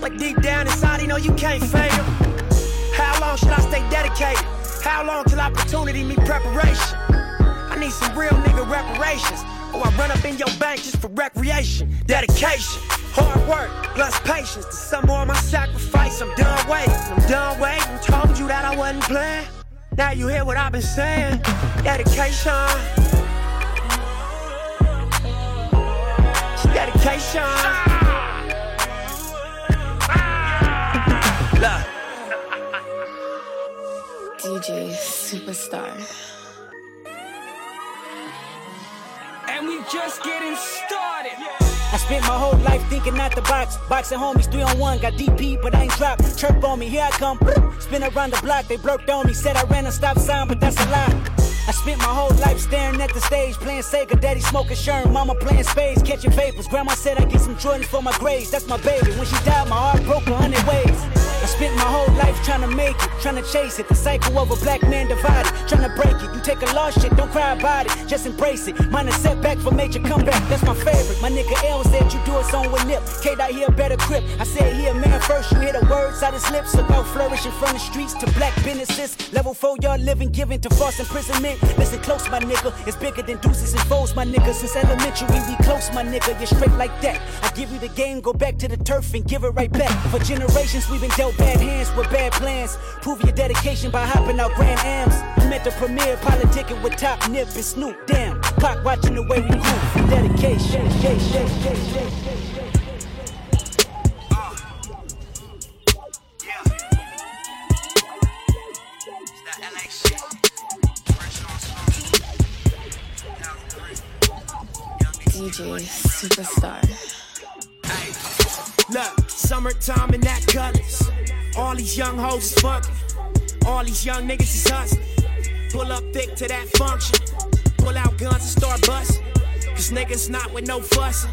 But deep down inside, he know you can't him. How long should I stay dedicated? How long till opportunity meet preparation? I need some real nigga reparations. Or I run up in your bank just for recreation. Dedication, hard work, plus patience. To some of my sacrifice, I'm done waiting. I'm done waiting. Told you that I wasn't playing. Now you hear what I've been saying. Dedication. Dedication. Look. DJ Superstar. And we just getting started. I spent my whole life thinking out the box. Boxing homies, three on one, got DP, but I ain't dropped. Chirp on me, here I come. Spin around the block, they blurred on me. Said I ran a stop sign, but that's a lie. I spent my whole life staring at the stage, playing Sega, daddy smoking Sherm, mama playing spades, catching vapors. Grandma said I get some Jordans for my grades, that's my baby. When she died, my heart broke a hundred ways. Spent my whole life trying to make it, trying to chase it. The cycle of a black man divided, trying to break it. You take a lost shit, don't cry about it, just embrace it. Mine a setback for major comeback, that's my favorite. My nigga L said you do it on with nip. K dot here better grip. I said here, man, first you hear the words out his lips about flourishing from the streets to black businesses. Level four, y'all living, giving to false imprisonment. Listen close, my nigga. It's bigger than deuces and foes, my nigga. Since elementary, we close, my nigga. You're straight like that. I give you the game, go back to the turf and give it right back. For generations, we've been dealt bad hands with bad plans. Prove your dedication by hopping out Grand Ams. I'm at the premiere, politicking with Top Nip and Snoop. Damn, clock watching the way we move. For dedication, dedication, dedication. DJ Superstar. Look, summertime in that colors. All these young hoes is fucking. All these young niggas is hustling. Pull up thick to that function. Pull out guns and start busting. Cause niggas not with no fussing.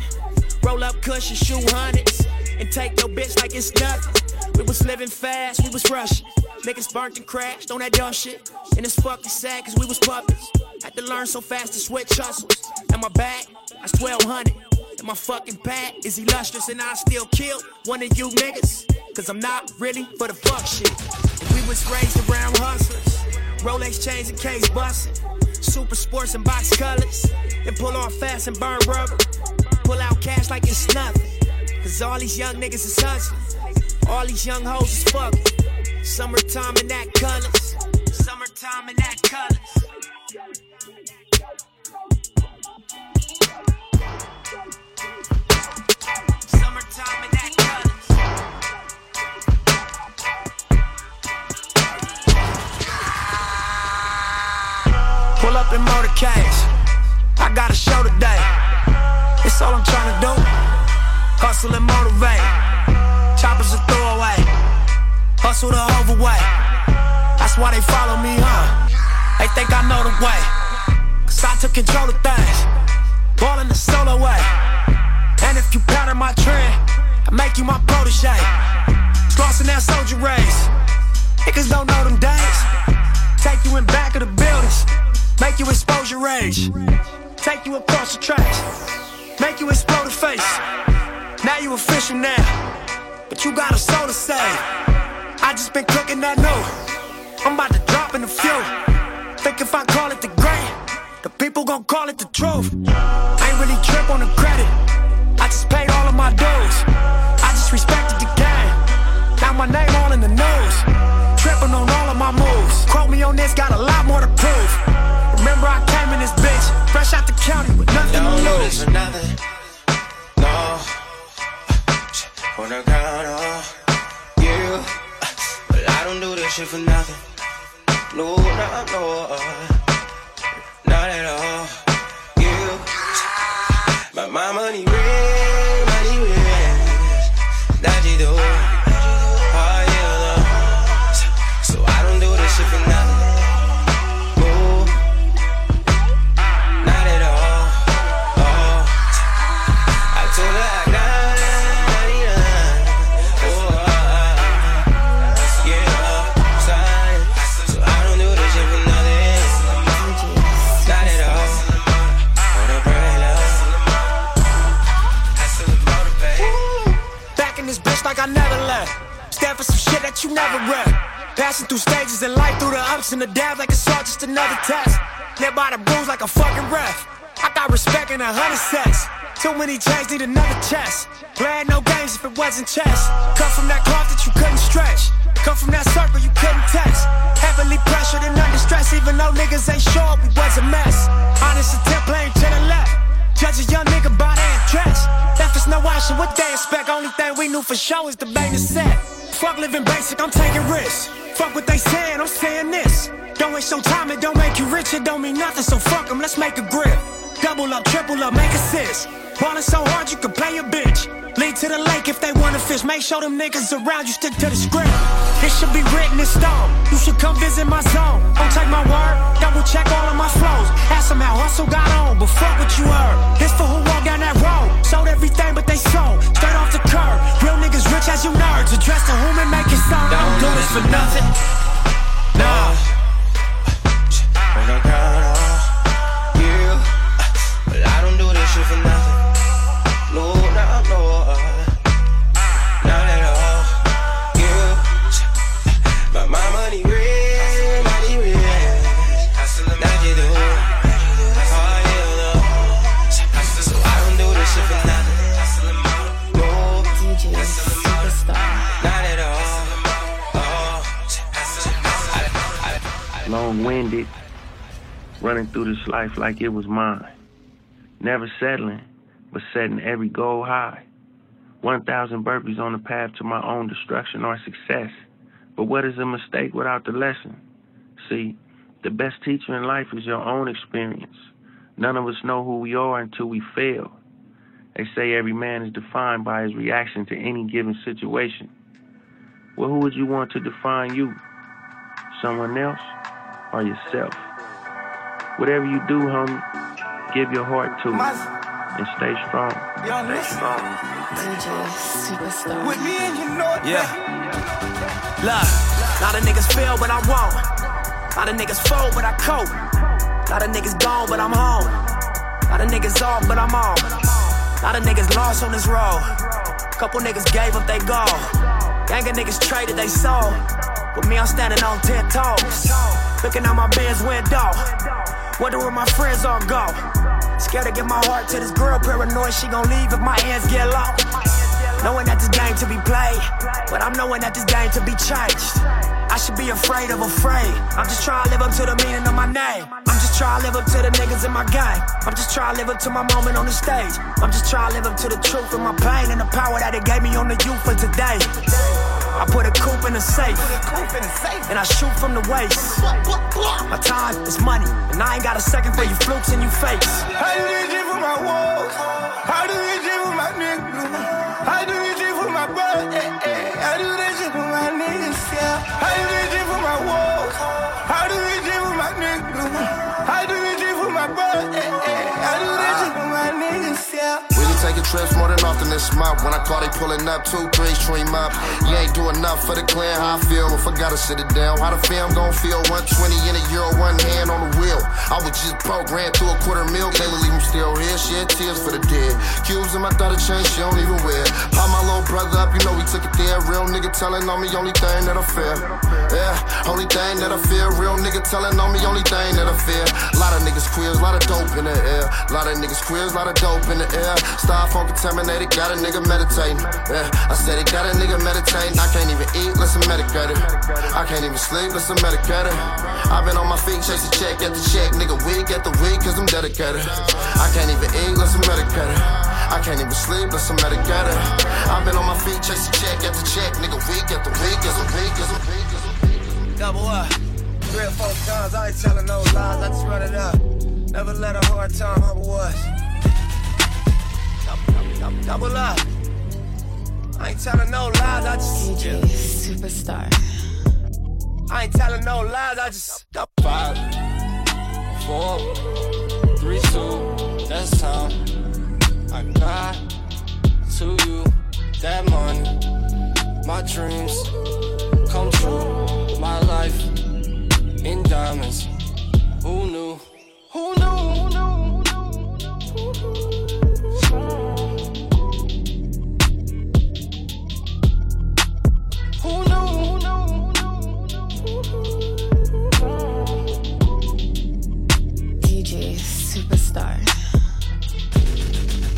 Roll up cushion, shoe hundreds. And take your bitch like it's nothing. We was living fast, we was rushing. Niggas burnt and crashed on that dumb shit. And it's fucking sad cause we was puppets. Had to learn so fast to switch hustles. And my bag, that's 1200. And my fucking pad is illustrious and I still kill one of you niggas. Cause I'm not really for the fuck shit. And we was raised around hustlers. Rolex chains and case busting. Super sports and box colors. And pull off fast and burn rubber. Pull out cash like it's nothing. Cause all these young niggas is hustling. All these young hoes is fucking. Summertime in that colors. Summertime in that colors. Pull up in motorcades. I got a show today. It's all I'm trying to do. Hustle and motivate. Choppers a throwaway. Hustle the overweight. That's why they follow me, huh? They think I know the way. Cause I took control of things. Ballin' the solo way. And if you pattern my trend, I make you my protege. Lost in that soldier race. Niggas don't know them days. Take you in back of the buildings. Make you expose your rage. Take you across the tracks. Make you explode the face. Now you official now. But you got a soul to save. I just been cooking that new. I'm about to drop in a few. Think if I call it the great, the people gon' call it the truth. I ain't really trip on the credit. I just paid all of my dues. I just respected the game. Now my name all in the news. Tripping on all of my moves. Quote me on this, got a lot more to prove. Remember I came in this bitch, fresh out the county with nothing Don't to lose. for nothing. No. On the ground, oh. You. But I don't do this shit for nothing. No, no, no. Not at all. Through the downs like it's all just another test. Live by the rules like a fucking ref. I got respect in a hundred sets. Too many chains need another chest. Playing no games if it wasn't chess. Come from that cloth that you couldn't stretch. Come from that circle you couldn't test. Heavily pressured and under stress, even though niggas ain't sure we was a mess. Honest attempt playing to the left. Judge a young nigga by their dress. Left us no option, what they expect? Only thing we knew for sure is the bang is set. Fuck living basic, I'm taking risks. Fuck what they saying, I'm saying this. Don't waste your time, it don't make you rich, it don't mean nothing, so fuck 'em, let's make a grip. Double up, triple up, make assist. Ballin' so hard you can play a bitch. Lead to the lake if they wanna fish. Make sure them niggas around you stick to the script. This should be written in stone. You should come visit my zone. Don't take my word, double check all of my flows. Ask them how hustle got on, but fuck what you heard. This for who walked down that road. Sold everything but they sold. Straight off the curb. Real niggas rich as you nerds. Address the whom and make it sound. Don't do this for nothing. Nah. Not at all. My money real, money real. You do. Oh. So I don't do this for nothing. No, DJ Superstar. not at all. Oh. long winded, running through this life like it was mine. Never settling, but setting every goal high. 1,000 burpees on the path to my own destruction or success. But what is a mistake without the lesson? See, the best teacher in life is your own experience. None of us know who we are until we fail. They say every man is defined by his reaction to any given situation. Well, who would you want to define you? Someone else or yourself? Whatever you do, homie, give your heart to it and stay strong. Stay strong. DJ Superstar. With me and you know it. Yeah. Look, lot of niggas fail, but I won't. Lot of niggas fold, but I cope. Lot of niggas gone, but I'm home. Lot of niggas off, but I'm on. Lot of niggas lost on this road. Couple niggas gave up they goal. Gang of niggas traded they soul. With me, I'm standing on ten toes. Looking out my Benz window. Wonder where my friends all go. Scared to give my heart to this girl, paranoid she gon' leave if my hands get low. Knowing that this game to be played, but I'm knowing that this game to be changed. I should be afraid of afraid. I'm just trying to live up to the meaning of my name. I'm just trying to live up to the niggas in my gang. I'm just trying to live up to my moment on the stage. I'm just trying to live up to the truth of my pain and the power that it gave me on the youth for today. I put a coupe in a safe, and I shoot from the waist. My time is money, and I ain't got a second for you flukes and you fakes. I do this shit for my walls. I do this shit for my niggas. I do this shit for my brother. eh, eh. I do this shit for my niggas. Yeah. I do this shit for my walls. Taking trips more than often this month. When I call, they pulling up two, three, stream up. You ain't do enough for the clan. How I feel if I gotta sit it down. How the fam gon' feel? 120 in a euro, one hand on the wheel. I was just programmed through a quarter mil. Can't believe I'm still here. Shed tears for the dead. Cubes in my daughter chain, she don't even wear. Pop my little brother up, you know we took it there. Real nigga telling on me, only thing that I fear. Yeah, only thing that I fear. Real nigga telling on me, only thing that I fear. Lot of niggas queers, lot of dope in the air. Lot of niggas queers, lot of dope in the air. Styrofoam contaminated, got a nigga meditating. Yeah, I said it got a nigga meditating. I can't even eat, listen medicated. I can't even sleep, listen medicated. I've been on my feet, chasing check at the check. Nigga, week at the week, cause I'm dedicated. I can't even eat, listen medicated. I can't even sleep, listen medicated. I've been on my feet, chasing check at the check. Nigga, week at the week, as a week, as a week, as a week. Double up. Three or four times, I ain't telling no lies, I just run it up. Never let a hard time humble us. Double, double, double up. I ain't telling no lies, I just. DJ Superstar. I ain't telling no lies, I just. Five, four, three, two, that's time. I got to you that money. My dreams come true. My life in diamonds. Who knew? Who knew? Who knew? Who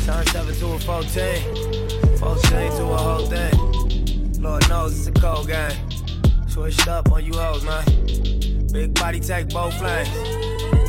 Turn 7 to a 14. 14 to a whole thing. Lord knows it's a cold game. Switched up on you hoes, man. Big body take both lanes.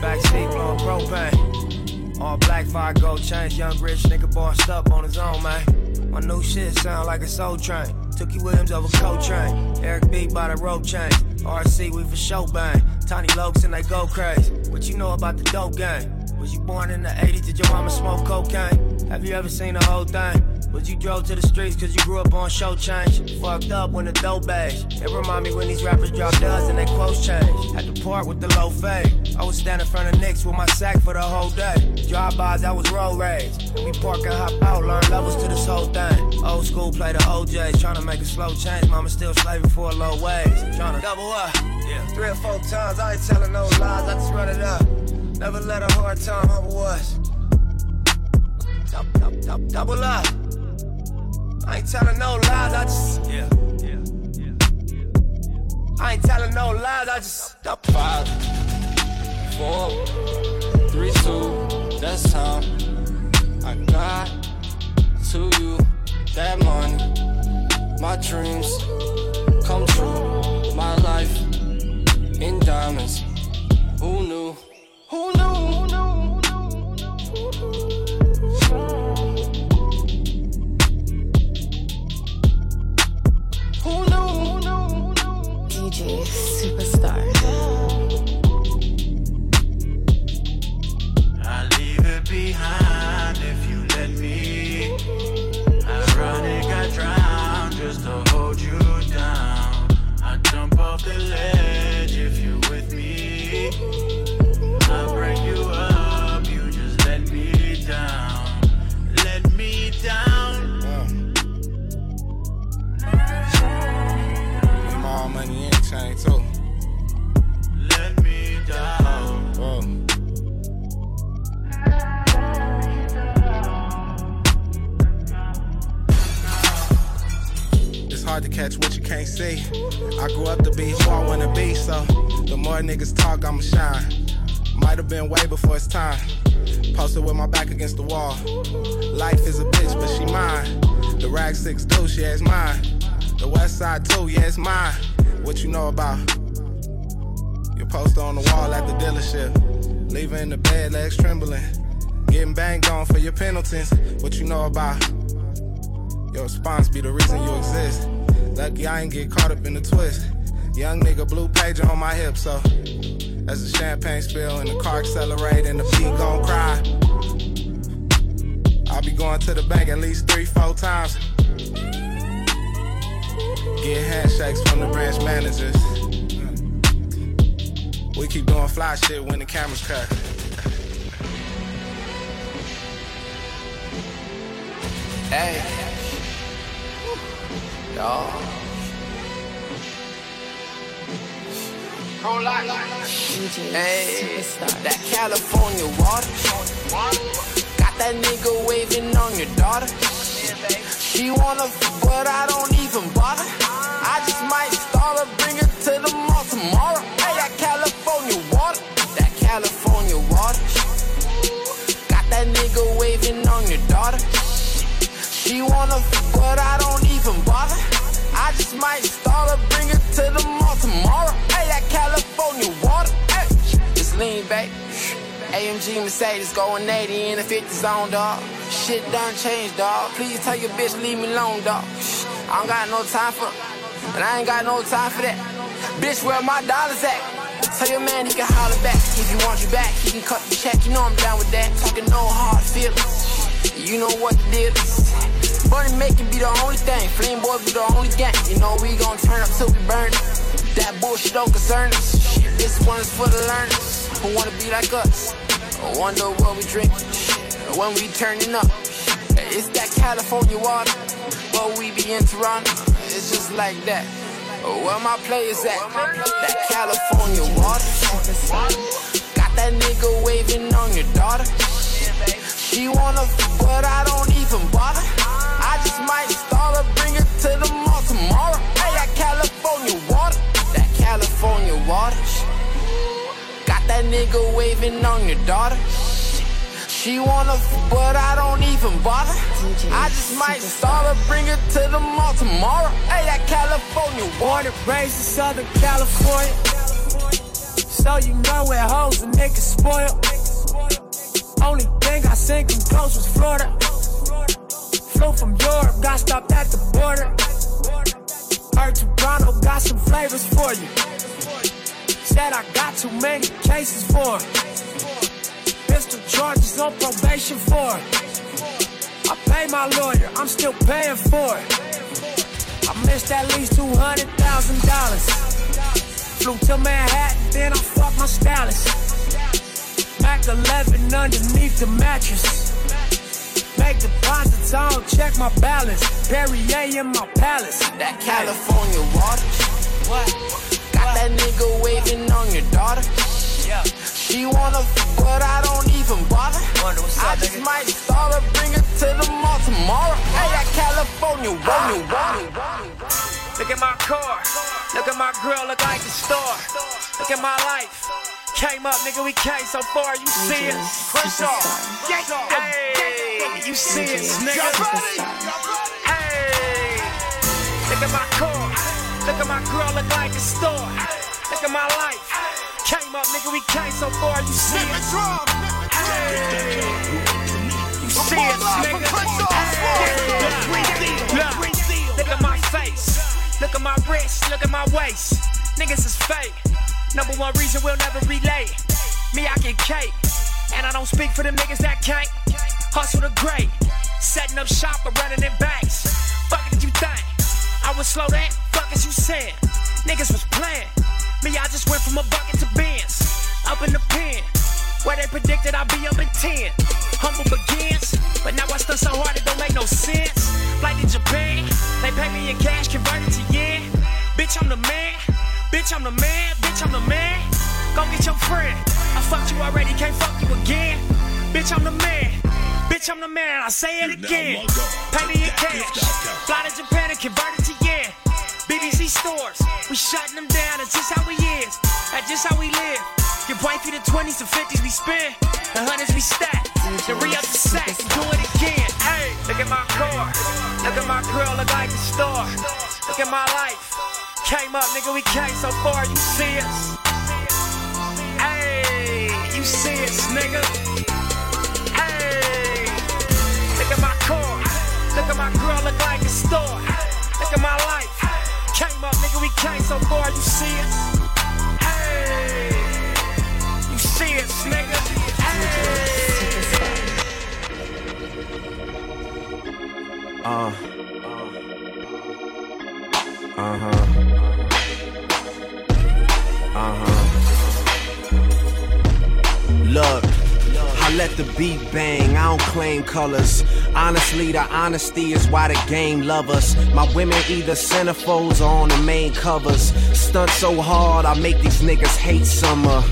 Backseat blowing propane. All black fire gold chains. Young rich nigga bossed up on his own, man. My new shit sound like a soul train. Tookie Williams over Coltrane. Eric B by the rope chain. RC, we for show bang. Tiny Lokes and they go crazy. What you know about the dope game? Was you born in the 80s? Did your mama smoke cocaine? Have you ever seen the whole thing? Was you drove to the streets cause you grew up on show change? Fucked up when the dope bags. It remind me when these rappers drop duds and they quotes change. Had to part with the low fade. I was standing in front of Knicks with my sack for the whole day. Drive-bys, I was road rage. And we park and hop out, learn levels to this whole thing. Old school play the OJs, trying to make a slow change. Mama still slaving for a low wage. Trying to double up. Yeah. Three or four times, I ain't telling no lies, I just run it up. Never let a hard time humble us. Double, up. I ain't telling no lies, I just. Yeah. I ain't telling no lies, I just. Five, four, three, two, that's time. I got to you that money. My dreams come true. My life in diamonds. Who knew? Who knew? Chain too. Let me down. Whoa. It's hard to catch what you can't see. I grew up to be who I wanna be, so the more niggas talk, I'ma shine. Might have been way before it's time. Posted with my back against the wall. Life is a bitch, but she mine. The rag six do, she is mine. The west side too, yeah, it's mine. What you know about? Your poster on the wall at the dealership. Leaving in the bed, legs trembling. Getting banged on for your penalties. What you know about? Your response be the reason you exist. Lucky I ain't get caught up in the twist. Young nigga blue pager on my hip, so as the champagne spill and the car accelerate and the beat gon' cry. I'll be going to the bank at least three, four times. Getting handshakes from the branch managers. We keep doing fly shit when the cameras cut. Hey. Dog. Hey, that California water. Got that nigga waving on your daughter. She wanna, f- but I don't even bother. I just might start her, bring her to the mall tomorrow. Hey, that California water. That California water. Got that nigga waving on your daughter. She wanna, f- but I don't even bother. I just might start her, bring her to the mall tomorrow. Hey, that California water. Hey, just lean back. AMG Mercedes going 80 in the 50 zone, dog. Shit done changed, dog. Please tell your bitch leave me alone, dog. I don't got no time for, and I ain't got no time for that. Bitch, where my dollars at? Tell your man he can holler back. If he wants you back, he can cut the check. You know I'm down with that. Talking no hard feelings. You know what the deal is. Money making be the only thing. Flame boys be the only gang. You know we gon' turn up till we burn. That bullshit don't concern us. Shit, this one's for the learners who wanna be like us. I wonder what we drink when we turning up. It's that California water, but we be in Toronto. It's just like that. Where my players at? That California water. Got that nigga waving on your daughter. She wanna, but I don't even bother. I just might start her, bring her to the mall tomorrow. Hey, that California water. That California water. That nigga waving on your daughter. She wanna, f- but I don't even bother. I just might start her, bring her to the mall tomorrow. Hey, that California water. Raised in Southern California. So you know where hoes and niggas spoil. Only thing I seen come close was Florida. Flew from Europe, got stopped at the border. Heard Toronto got some flavors for you. Said I got too many cases for. Pistol charges on probation for it. I pay my lawyer, I'm still paying for it. I missed at least two hundred thousand dollars. Flew to Manhattan, then I fucked my stylist. Mac 11 underneath the mattress. Make deposits, I don't check my balance. Perrier in my palace. That California water. Got that nigga waving on your daughter. She wanna, f- but I don't even bother. I just might start her, bring her to the mall tomorrow. Hey, that California ah. water. Look at my car. Look at my girl, look like the star. Look at my life. Came up, nigga, we came so far. You see it? Push off. Hey, you see it, nigga. Hey, look at my car. Look at my girl, look like a star. Look at my life. Came up, nigga, we came so far. You see it? Hey, you see it, nigga. Hey, look, at my face. Look at my wrist, look at my waist. Niggas is fake. Number one reason we'll never relate. Me, I get cake. And I don't speak for them niggas that can't. Hustle the great. Setting up shop or running in banks. Fuck it, did you think? I was slow that? Fuck as you said. Niggas was playing. Me, I just went from a bucket to bins. Up in the pen. Where they predicted I'd be up in 10. Humble begins. But now I stunt so hard it don't make no sense. Flight to Japan. They pay me in cash, converted to yen. Bitch, I'm the man. Bitch, I'm the man. Bitch, I'm the man. Go get your friend. I fucked you already, can't fuck you again. Bitch, I'm the man. Bitch, I'm the man. I say it again. Pay me in cash. Fly to Japan and convert it to yen. BBC stores, we shutting them down. That's just how we is. That's just how we live. Your wifey the 20s and 50s we spend. The hundreds we stack. The re up the sack. Do it again. Hey, look at my car. Look at my girl, look like a star. Look at my life. Came up, nigga, we came so far. You see us? Hey, you see us, nigga? Look at my girl, look like a star. Look at my life. Came up, nigga, we came so far. You see us? Hey, you see us, nigga? Hey. Uh. Uh huh. Uh huh. Look, I let the beat bang. I don't claim colors. Honestly, the honesty is why the game love us. My women either centerfolds or on the main covers. Stunt so hard, I make these niggas hate summer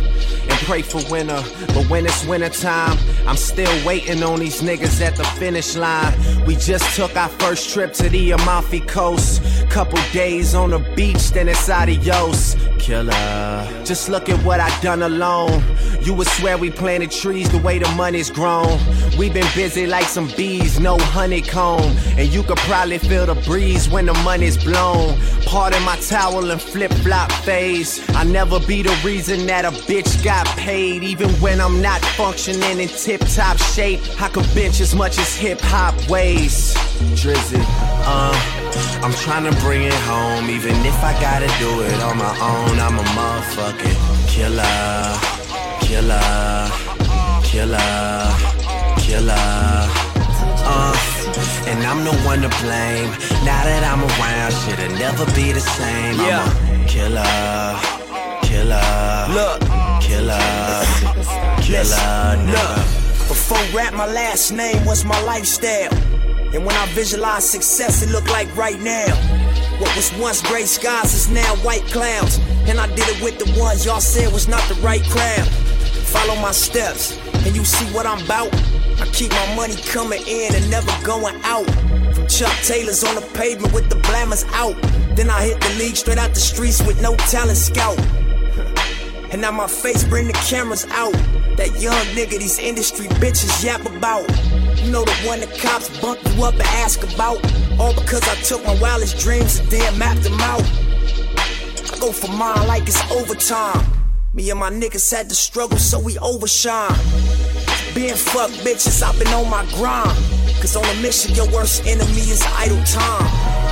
and pray for winter. But when it's winter time, I'm still waiting on these niggas at the finish line. We just took our first trip to the Amalfi Coast. Couple days on the beach, then it's adios. Killer. Just look at what I done alone. You would swear we planted trees the way the money's grown. We've been busy like some bees, no honeycomb. And you could probably feel the breeze when the money's blown. Part Pardon my towel and flip flop phase. I never be the reason that a bitch got paid. Even when I'm not functioning in tip top shape, I could bench as much as hip hop weighs. Drizzy, uh, I'm trying to bring it home. Even if I gotta do it on my own, I'm a motherfucking killer, killer, killer, killer. Uh, and I'm the one to blame. Now that I'm around, shit'll never be the same. Yeah. I'm a killer, killer, Look. killer, killer, Look, nigga. before rap, my last name was my lifestyle. And when I visualize success, it look like right now. What was once gray skies is now white clouds. And I did it with the ones y'all said was not the right crowd. Follow my steps, and you see what I'm about. I keep my money coming in and never going out. Chuck Taylor's on the pavement with the blammers out. Then I hit the league straight out the streets with no talent scout. And now my face bring the cameras out. That young nigga these industry bitches yap about. You know the one the cops bump you up and ask about. All because I took my wildest dreams and then mapped them out. I go for mine like it's overtime. Me and my niggas had to struggle, so we overshine. Being fuck bitches, I've been on my grind. Cause on a mission, your worst enemy is idle time.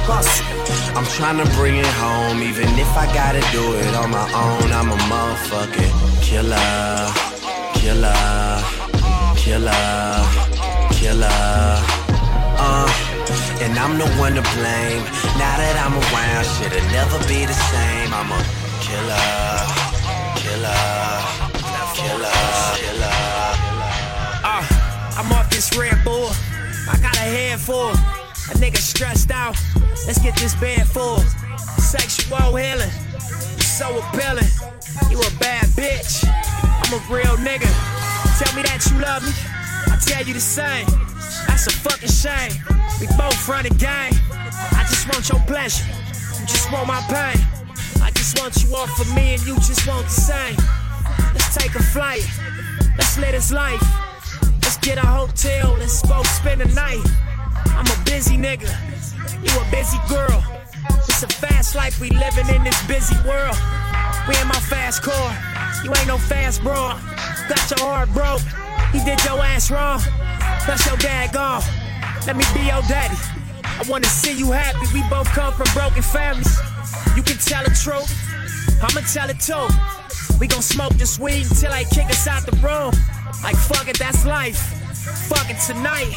Hustle. I'm trying to bring it home, even if I gotta do it on my own. I'm a motherfucking killer, killer, killer, killer. Uh, and I'm the one to blame. Now that I'm around, shit'll never be the same. I'm a killer, killer, killer, killer. Uh, I'm off this Red Bull. I got a head full. A nigga stressed out. Let's get this bed full. Sexual healing. So appealing. You a bad bitch. I'm a real nigga. Tell me that you love me. I tell you the same. That's a fucking shame. We both run the game. I just want your pleasure. You just want my pain. Just want you all for me and you just want the same. Let's take a flight. Let's live this life. Let's get a hotel. Let's both spend the night. I'm a busy nigga. You a busy girl. It's a fast life we living in this busy world. We in my fast car. You ain't no fast bro. Got your heart broke. He did your ass wrong. That's your dad gone. Let me be your daddy. I wanna see you happy. We both come from broken families. You can tell the truth. I'ma tell it too. We gon' smoke this weed until they kick us out the room. Like fuck it, that's life. Fuck it tonight.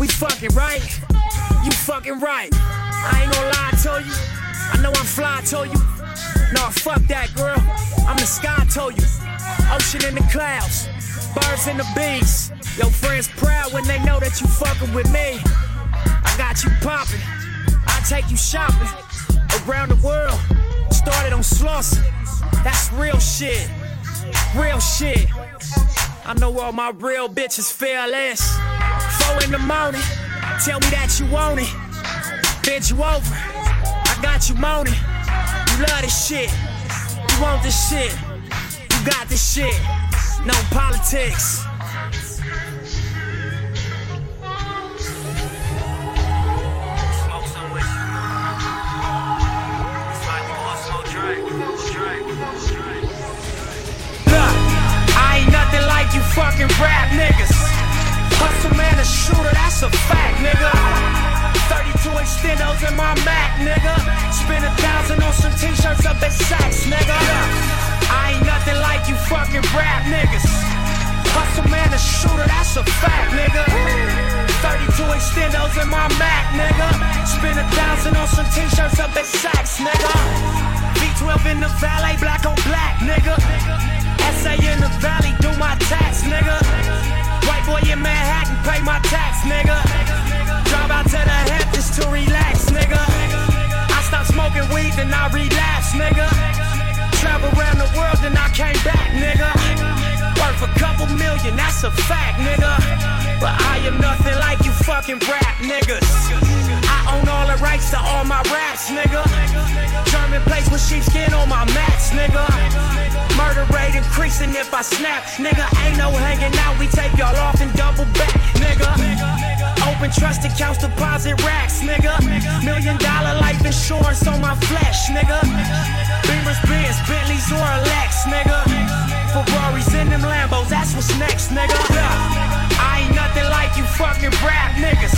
We fucking right. You fucking right. I ain't gonna lie to you. I know I'm fly to you. No, fuck that girl. I'm the sky to you. Ocean in the clouds. Birds and the bees. Your friends proud when they know that you fucking with me. I got you popping. I take you shopping around the world. Started on Slauson. That's real shit. Real shit. I know all my real bitches feel less. Four in the morning. Tell me that you want it. Bend you over. I got you moaning. You love this shit. You want this shit. You got this shit. No politics. Fucking rap niggas. Hustle man, a shooter, that's a fact, nigga. 32 extendos in my Mac, nigga. Spend a thousand on some t-shirts up at Saks, nigga. I ain't nothing like you fucking rap niggas. Hustle man, a shooter, that's a fact, nigga. 32 extendos in my Mac, nigga. Spend a thousand on some t-shirts up at Saks, nigga. V12 in the valet, black on black, nigga. I say in the valley, do my tax, nigga. White boy in Manhattan, pay my tax, nigga. Drive out to the Hamptons to relax, nigga. I stop smoking weed, then I relapse, nigga. Travel around the world, then I came back, nigga. Worth a couple million, that's a fact, nigga. But I am nothing like you fucking rap niggas I own all the rights to all my raps, nigga. German place with sheepskin on my mats, rate increasing if I snap, nigga. Ain't no hanging out, we take y'all off and double back, nigga. Open trust accounts, deposit racks, nigga. Million dollar life insurance on my flesh, nigga. Beamers, Benz, Bentleys, or Lex, nigga. Ferraris in them Lambos, that's what's next, nigga. I ain't nothing like you fucking rap niggas.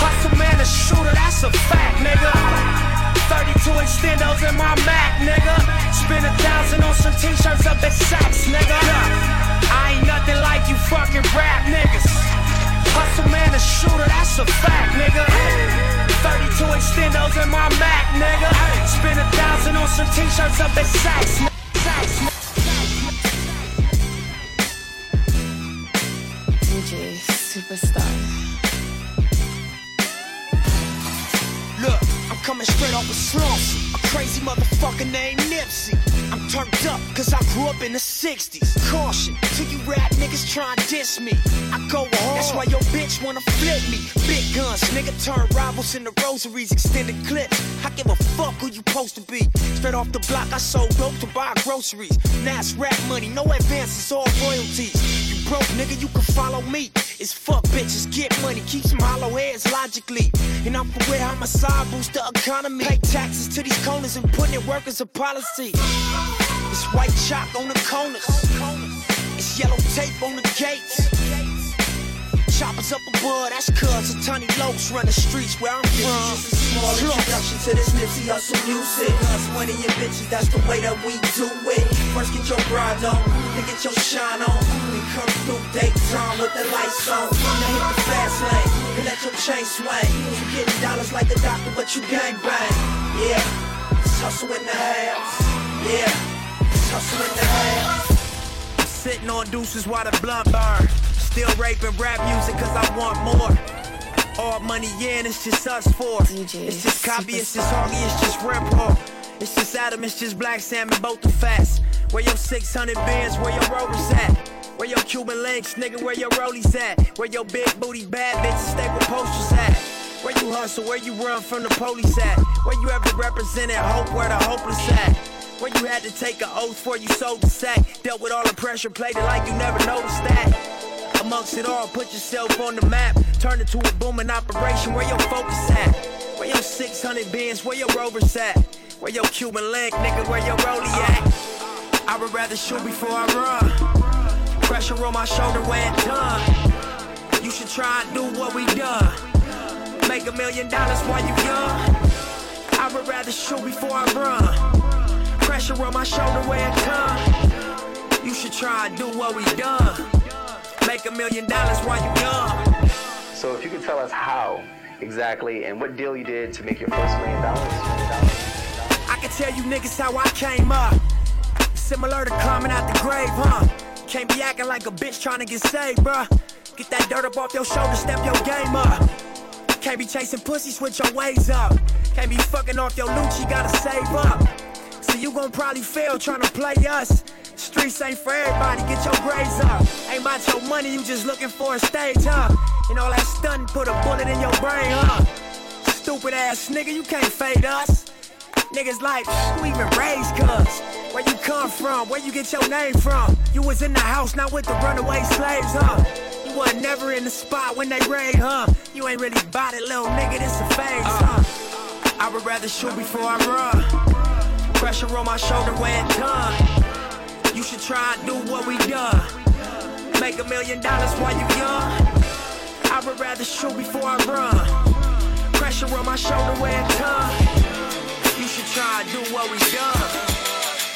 Hustle man, a shooter, that's a fact, nigga. 32 extendos in my Mac, nigga. Spend a thousand on some t-shirts up at Saks, nigga. I ain't nothing like you fucking rap niggas. Hustle man, a shooter, that's a fact, nigga. 32 extendos in my Mac, nigga. Spend a thousand on some t-shirts up at Saks. Saks. DJ Superstar. Coming straight off of Slauson. A crazy motherfucker named Nipsey. I'm turned up cause I grew up in the 60s. Caution to you rap niggas try and diss me. I go hard. That's why your bitch wanna flip me. Big guns, nigga turn rivals into rosaries, extended clips. I give a fuck who you supposed to be. Straight off the block, I sold dope to buy groceries. Now it's rap money, no advances, all royalties. Broke, nigga, you can follow me. It's fuck bitches, get money, keep some hollow heads logically. And I'm for where side boost the economy. Pay taxes to these corners and putting in work as a policy. It's white chalk on the corners. It's yellow tape on the gates. Choppers up above, that's cuz a tiny locs run the streets where I'm from. Small introduction to this Nipsey Hussle music. Us money and bitches, that's the way that we do it. First get your bride on, then get your shine on. Then come through daytime with the lights on. Then hit the fast lane, and let your chain swing. You getting dollars like a doctor, but you gang bang. Yeah, it's Hussle in the house. Yeah, it's Hussle in the house. Sitting on deuces while the blunt burn. Still raping rap music cause I want more. All money in, it's just us four. It's just copy, it's just hoggy, it's just rip. It's just Adam, it's just black salmon, both the fast. Where your 600 bands, where your rovers at? Where your Cuban links, nigga, where your rollies at? Where your big booty bad bitches stay with posters at? Where you hustle, where you run from the police at? Where you ever represented hope, where the hopeless at? Where you had to take an oath for you sold the sack? Dealt with all the pressure, played it like you never noticed that. Amongst it all, put yourself on the map. Turn it to a booming operation. Where your focus at? Where your 600 bins? Where your rovers at? Where your Cuban link, nigga? Where your rollie at? I would rather shoot before I run. Pressure on my shoulder when done. You should try and do what we done. Make a million dollars while you young. I would rather shoot before I run. Pressure on my shoulder when done. You should try and do what we done. Make a million dollars while you young. So if you could tell us how exactly and what deal you did to make your first million dollars. I can tell you niggas how I came up. Similar to climbing out the grave, huh? Can't be acting like a bitch trying to get saved, bruh. Get that dirt up off your shoulder, step your game up. Can't be chasing pussy, switch your ways up. Can't be fucking off your loot, you gotta save up. So you gon' probably fail trying to play us. Streets ain't for everybody, get your grades up. Ain't about your money, you just looking for a stage, huh? And all that stunting put a bullet in your brain, huh? Stupid ass nigga, you can't fade us. Niggas like, who even raised cuz? Where you come from? Where you get your name from? You was in the house, not with the runaway slaves, huh? You wasn't never in the spot when they raid, huh? You ain't really bought it, little nigga, this a phase, huh? I would rather shoot before I run. Pressure on my shoulder when done. You should try and do what we done. Make a million dollars while you young. I would rather shoot before I run. Pressure on my shoulder when done. You should try and do what we done.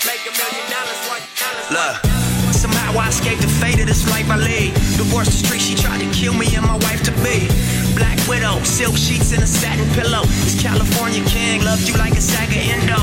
Make a million dollars while you Look. Somehow I escaped the fate of this life I lead. Divorced the street, she tried to kill me and my wife to be. Black widow, silk sheets and a satin pillow. This California king loved you like a sack endo.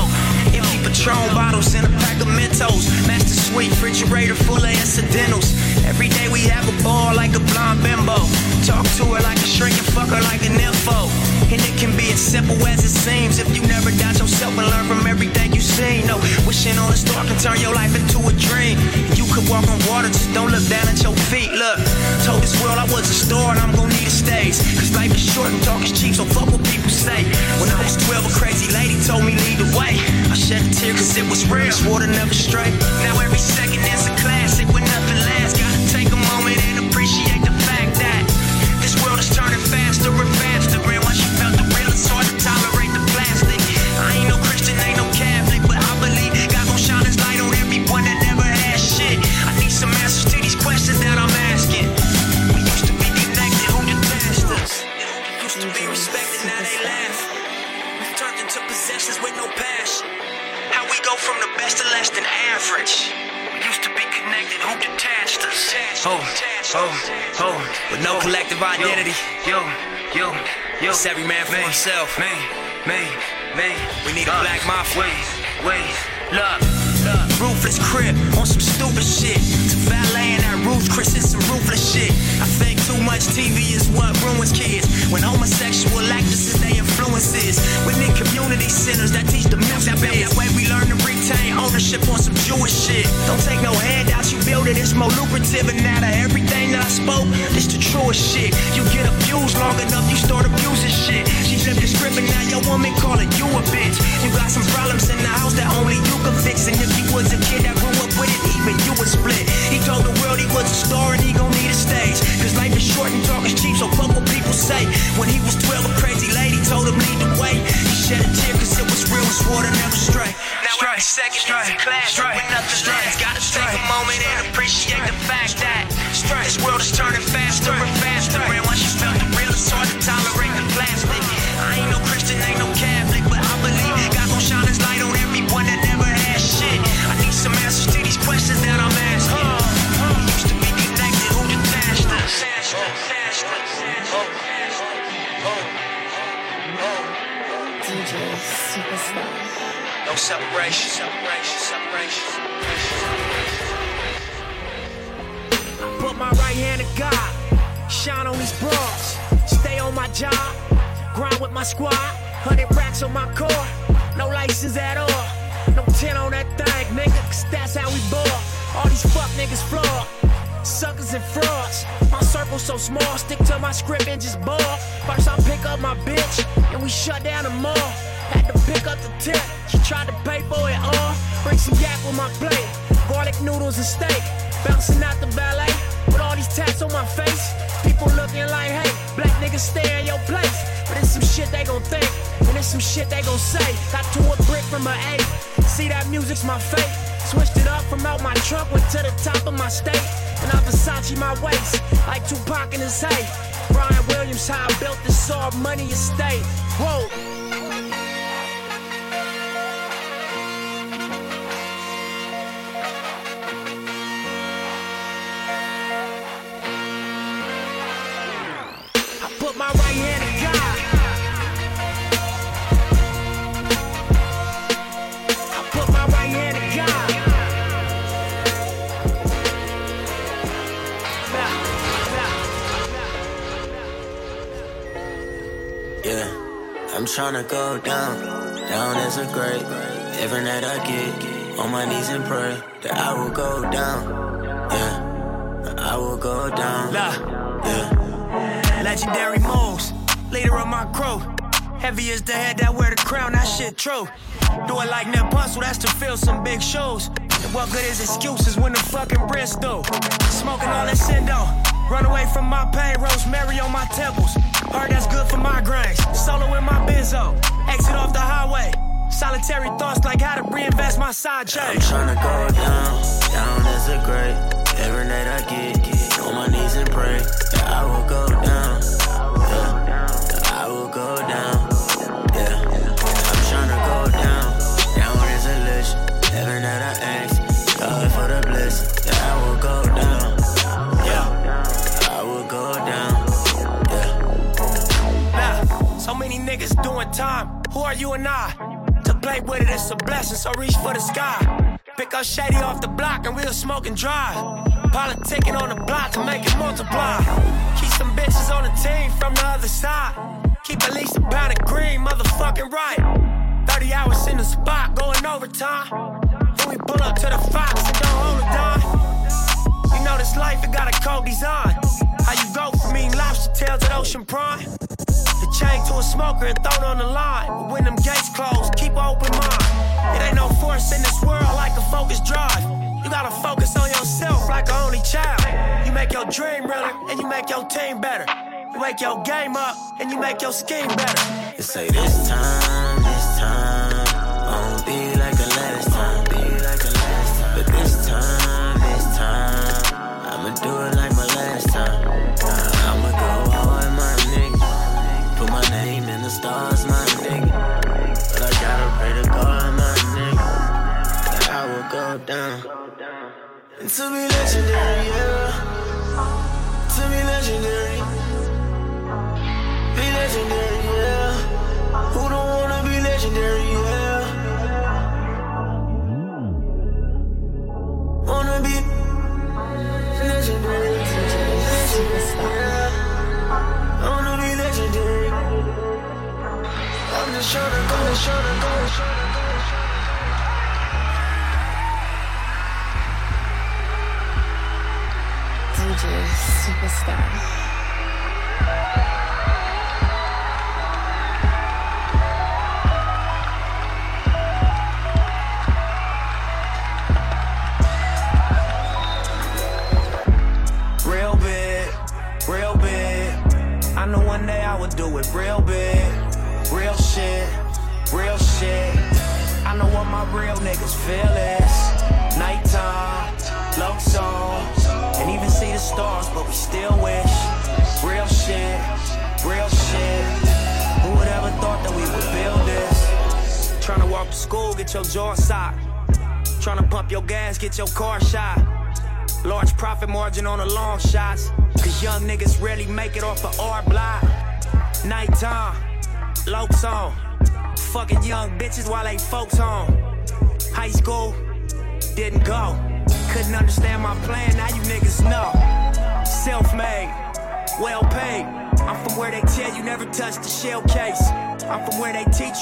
Empty Patron bottles and a pack of Mentos. Master Suite refrigerator full of incidentals. Every day we have a ball like a blonde bimbo. Talk to her like a shrink and fuck her like an info. And it can be as simple as it seems if you never doubt yourself and learn from everything you see. No, wishing on a star can turn your life into a dream. You could walk on water, just don't look down at your feet. Look, told this world I was a star and I'm gonna need a stage. Cause life is short and talk is cheap, so fuck what people say. When I was 12, a crazy lady told me lead the way. I shed a tear cause it was real, water never straight. Now every second is a classic into possessions with no passion. How we go from the best to less than average. We used to be connected, who detached us? Oh, oh, oh, with no collective identity. Yo, yo, yo. It's every man for himself. Me, me, me. We need a uh, black mafia. Wait, wait, look. Roofless crib on some stupid shit. To valet in that roof, Chris is some ruthless shit. I think too much TV is what ruins kids. When homosexual actresses they influences. Within community centers that teach the music biz. That way we learn to retain ownership on some Jewish shit. Don't take no handouts, you build it, it's more lucrative. And out of everything that I spoke, it's the truest shit. You get abused long enough, you start abusing shit. She flipped the script and now your woman calling you a bitch. You got some problems in the house that only you can fix. And if you was a kid that grew up with it, even you would split. He told the world he was a star and he gon' need a stage. Cause life is short and talk is cheap, so fuck what people say. When he was 12, a crazy lady told him lead the way. He shed a tear cause it was real, it's water never stray. Now every second is a class, when nothing lasts. Gotta take a moment and appreciate the fact that this world is turning faster and faster. And once you felt the real, it's hard to tolerate No separation, separation, separation. I put my right hand to God, shine on these broads, stay on my job, grind with my squad, hundred racks on my car, no license at all, no 10 on that thing, nigga, cause that's how we ball. All these fuck niggas flawed. Suckers and frauds. My circle so small, stick to my script and just ball. First I pick up my bitch, and we shut down the mall. Had to pick up the tip, she tried to pay for it all. Bring some yak with my plate, garlic noodles and steak. Bouncing out the ballet, with all these tats on my face. People looking like, hey, black niggas stay in your place. But it's some shit they gon' think, and it's some shit they gon' say. Got to a brick from an A. See that music's my fate. Switched it up from out my trunk, went to the top of my state. And I Versace my waist, like Tupac in his hay. Brian Williams, how I built this all money estate. Whoa. Tryna go down, down as a grade. Every night I get on my knees and pray that I will go down. Yeah, I will go down. Yeah, Legendary moves, leader of my crew. Heavy as the head that wear the crown, that shit true. Do it like Nip Hussle, that's to fill some big shoes. And what good is excuses when the fucking wrist do? Smoking all that Sindo. Run away from my pain, rosemary on my temples. Heard that's good for migraines. Solo in my benzo. Exit off the highway. Solitary thoughts like how to reinvest my side chain. I'm tryna go down, down as a grade. Every night I get on my knees and pray I will go down. Niggas doing time. Who are you and I? To play with it, it's a blessing, so reach for the sky. Pick up Shady off the block and we'll smoke and drive. Politicking on the block to make it multiply. Keep some bitches on the team from the other side. Keep at least a pound of green, motherfucking right. 30 hours in the spot, going overtime. Then we pull up to the Fox and don't hold a dime. You know this life, it got a cold design. How you go from eating lobster tails at Ocean Prime? The chain to a smoker and throw it on the line. But when them gates close, keep an open mind. It ain't no force in this world like a focus drive. You gotta focus on yourself like an only child. You make your dream realer and you make your team better. You wake your game up and you make your scheme better. They say this time, this time, down. And to be legendary, yeah. To be legendary. Be legendary, yeah. Who don't wanna be legendary, yeah. Wanna be legendary, yeah. I wanna be legendary. I'm just tryna go, just tryna go, just tryna Superstar.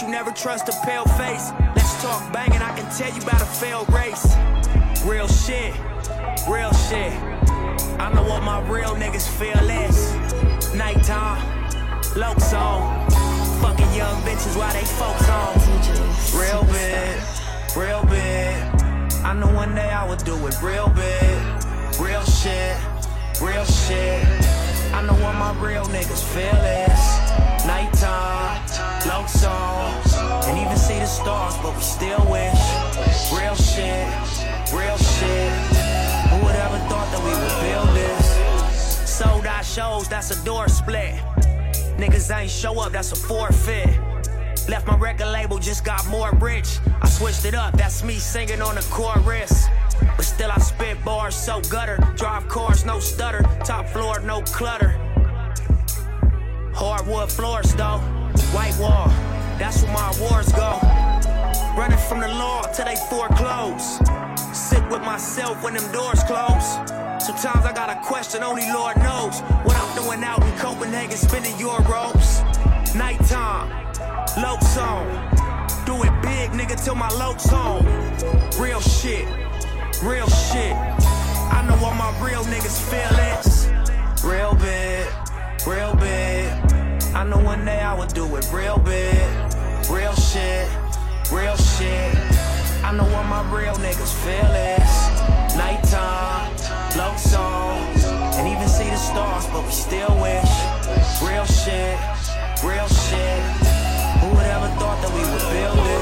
You never trust a pale face. Let's talk banging, I can tell you about a failed race. Real shit, real shit. I know what my real niggas feel is. Nighttime, low song. Fucking young bitches while they folks home. Real big, real big. I know one day I would do it real big. Real shit, real shit. I know what my real niggas feel is. Nighttime, low song. And even see the stars, but we still wish. Real shit, real shit. Who would ever thought that we would build this? Sold out shows, that's a door split. Niggas ain't show up, that's a forfeit. Left my record label, just got more rich. I switched it up, that's me singing on the chorus. But still, I spit bars so gutter. Drive cars, no stutter. Top floor, no clutter. Hardwood floors, though. White wall, that's where my awards go. Running from the law till they foreclose. Sit with myself when them doors close. Sometimes I got a question, only Lord knows. What I'm doing out in Copenhagen, spinning euros. Nighttime, low song. Do it big, nigga, till my load's home. Real shit, real shit. I know what my real niggas feel is. Real. I know one day I would do it real big. Real shit, real shit. I know what my real niggas feel is. Nighttime, low song. And even see the stars, but we still wish. Real shit, real shit. Who would ever thought that we would build this?